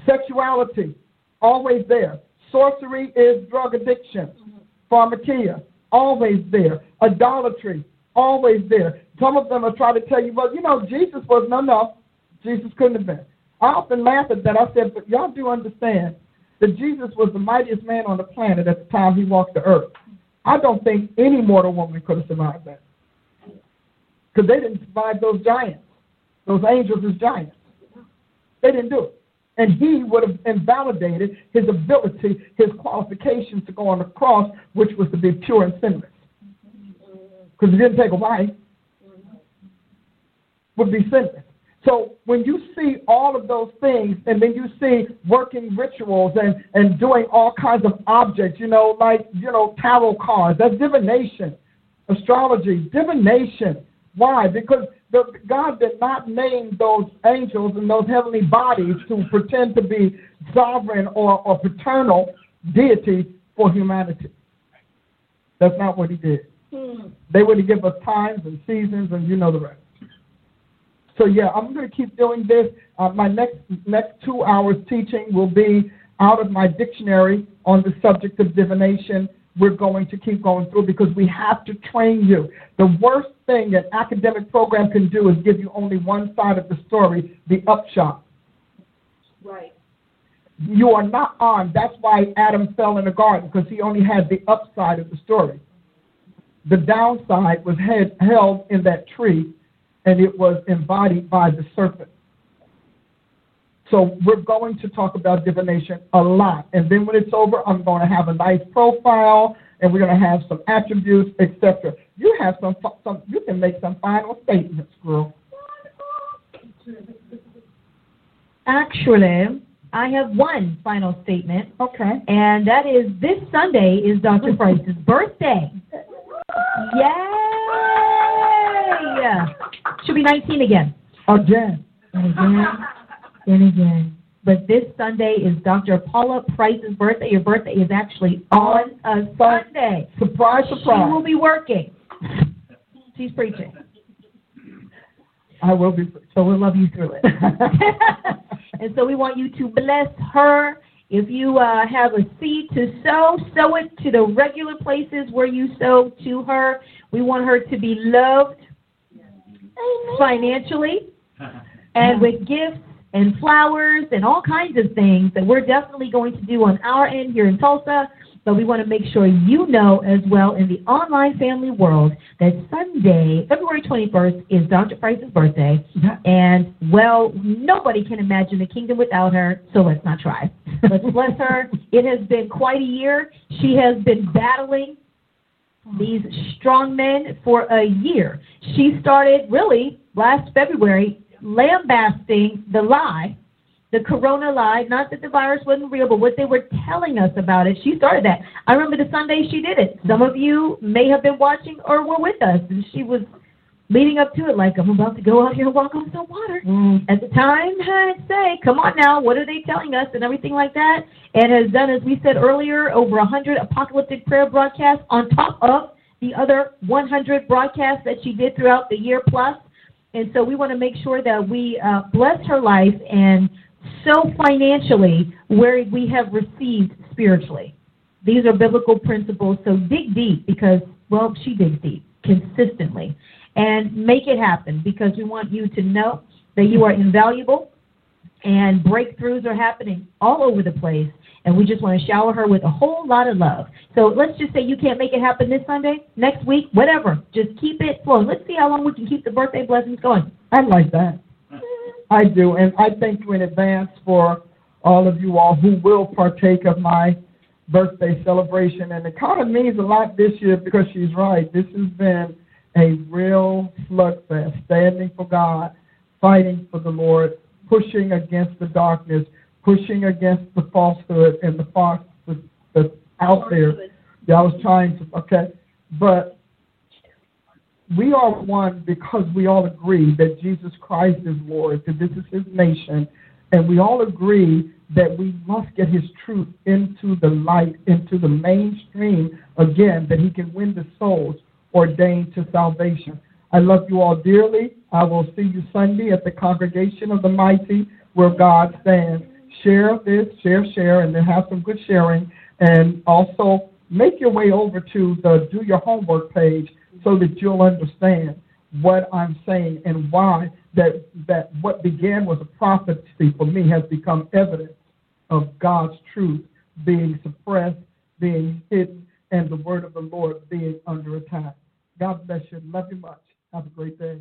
Sexuality, always there. Sorcery is drug addiction. Mm-hmm. Pharmakeia, always there. Idolatry, always there. Some of them are trying to tell you, well, you know, Jesus was, no, no, Jesus couldn't have been. I often laugh at that. I said, but y'all do understand that Jesus was the mightiest man on the planet at the time he walked the earth. I don't think any mortal woman could have survived that. Because they didn't survive those giants, those angels as giants. They didn't do it. And he would have invalidated his ability, his qualifications to go on the cross, which was to be pure and sinless. Because he didn't take a wife, would be sinless. So when you see all of those things, and then you see working rituals and, and doing all kinds of objects, you know, like, you know, tarot cards, that's divination, astrology, divination. Why? Because the, God did not name those angels and those heavenly bodies to pretend to be sovereign or, or paternal deity for humanity. That's not what he did. Hmm. They to give us times and seasons, and you know the rest. So yeah, I'm going to keep doing this. Uh, my next next two hours teaching will be out of my dictionary on the subject of divination. We're going to keep going through because we have to train you. The worst thing an academic program can do is give you only one side of the story, the upshot. Right. You are not armed. That's why Adam fell in the garden because he only had the upside of the story. The downside was head, held in that tree and it was embodied by the serpent. So we're going to talk about divination a lot. And then when it's over, I'm going to have a nice profile and we're going to have some attributes, etc. You have some, some, you can make some final statements, girl. Actually, I have one final statement, Okay. and that is this Sunday is Dr. Price's birthday. Yay! She'll be 19 again. Again. And again, and again. But this Sunday is Dr. Paula Price's birthday. Your birthday is actually on a Sunday. Surprise, surprise. She will be working. She's preaching. I will be. So we'll love you through it. and so we want you to bless her. If you uh, have a seed to sow, sow it to the regular places where you sow to her. We want her to be loved financially and with gifts and flowers and all kinds of things that we're definitely going to do on our end here in Tulsa. But we want to make sure you know as well in the online family world that Sunday, February 21st, is Dr. Price's birthday. And, well, nobody can imagine the kingdom without her, so let's not try. Let's bless her. It has been quite a year. She has been battling these strong men for a year. She started really last February lambasting the lie, the corona lie, not that the virus wasn't real, but what they were telling us about it. She started that. I remember the Sunday she did it. Some of you may have been watching or were with us, and she was leading up to it like, I'm about to go out here and walk on some water. Mm. At the time, I'd say, come on now, what are they telling us and everything like that, and has done, as we said earlier, over 100 apocalyptic prayer broadcasts on top of the other 100 broadcasts that she did throughout the year plus. And so we want to make sure that we uh, bless her life and so financially where we have received spiritually. These are biblical principles, so dig deep because, well, she digs deep consistently. And make it happen because we want you to know that you are invaluable and breakthroughs are happening all over the place. And we just want to shower her with a whole lot of love. So let's just say you can't make it happen this Sunday, next week, whatever. Just keep it flowing. Let's see how long we can keep the birthday blessings going. I like that. I do, and I thank you in advance for all of you all who will partake of my birthday celebration. And it kind of means a lot this year because she's right. This has been a real slugfest, standing for God, fighting for the Lord, pushing against the darkness, pushing against the falsehood and the false that's out there. Yeah, I was trying to, okay. But we are one because we all agree that Jesus Christ is Lord, that this is his nation, and we all agree that we must get his truth into the light, into the mainstream again, that he can win the souls ordained to salvation. I love you all dearly. I will see you Sunday at the congregation of the mighty where God stands. Share this, share, share, and then have some good sharing. And also make your way over to the Do Your Homework page so that you'll understand what I'm saying and why that, that what began was a prophecy for me has become evidence of God's truth being suppressed, being hidden, and the word of the Lord being under attack. God bless you. Love you much. Have a great day.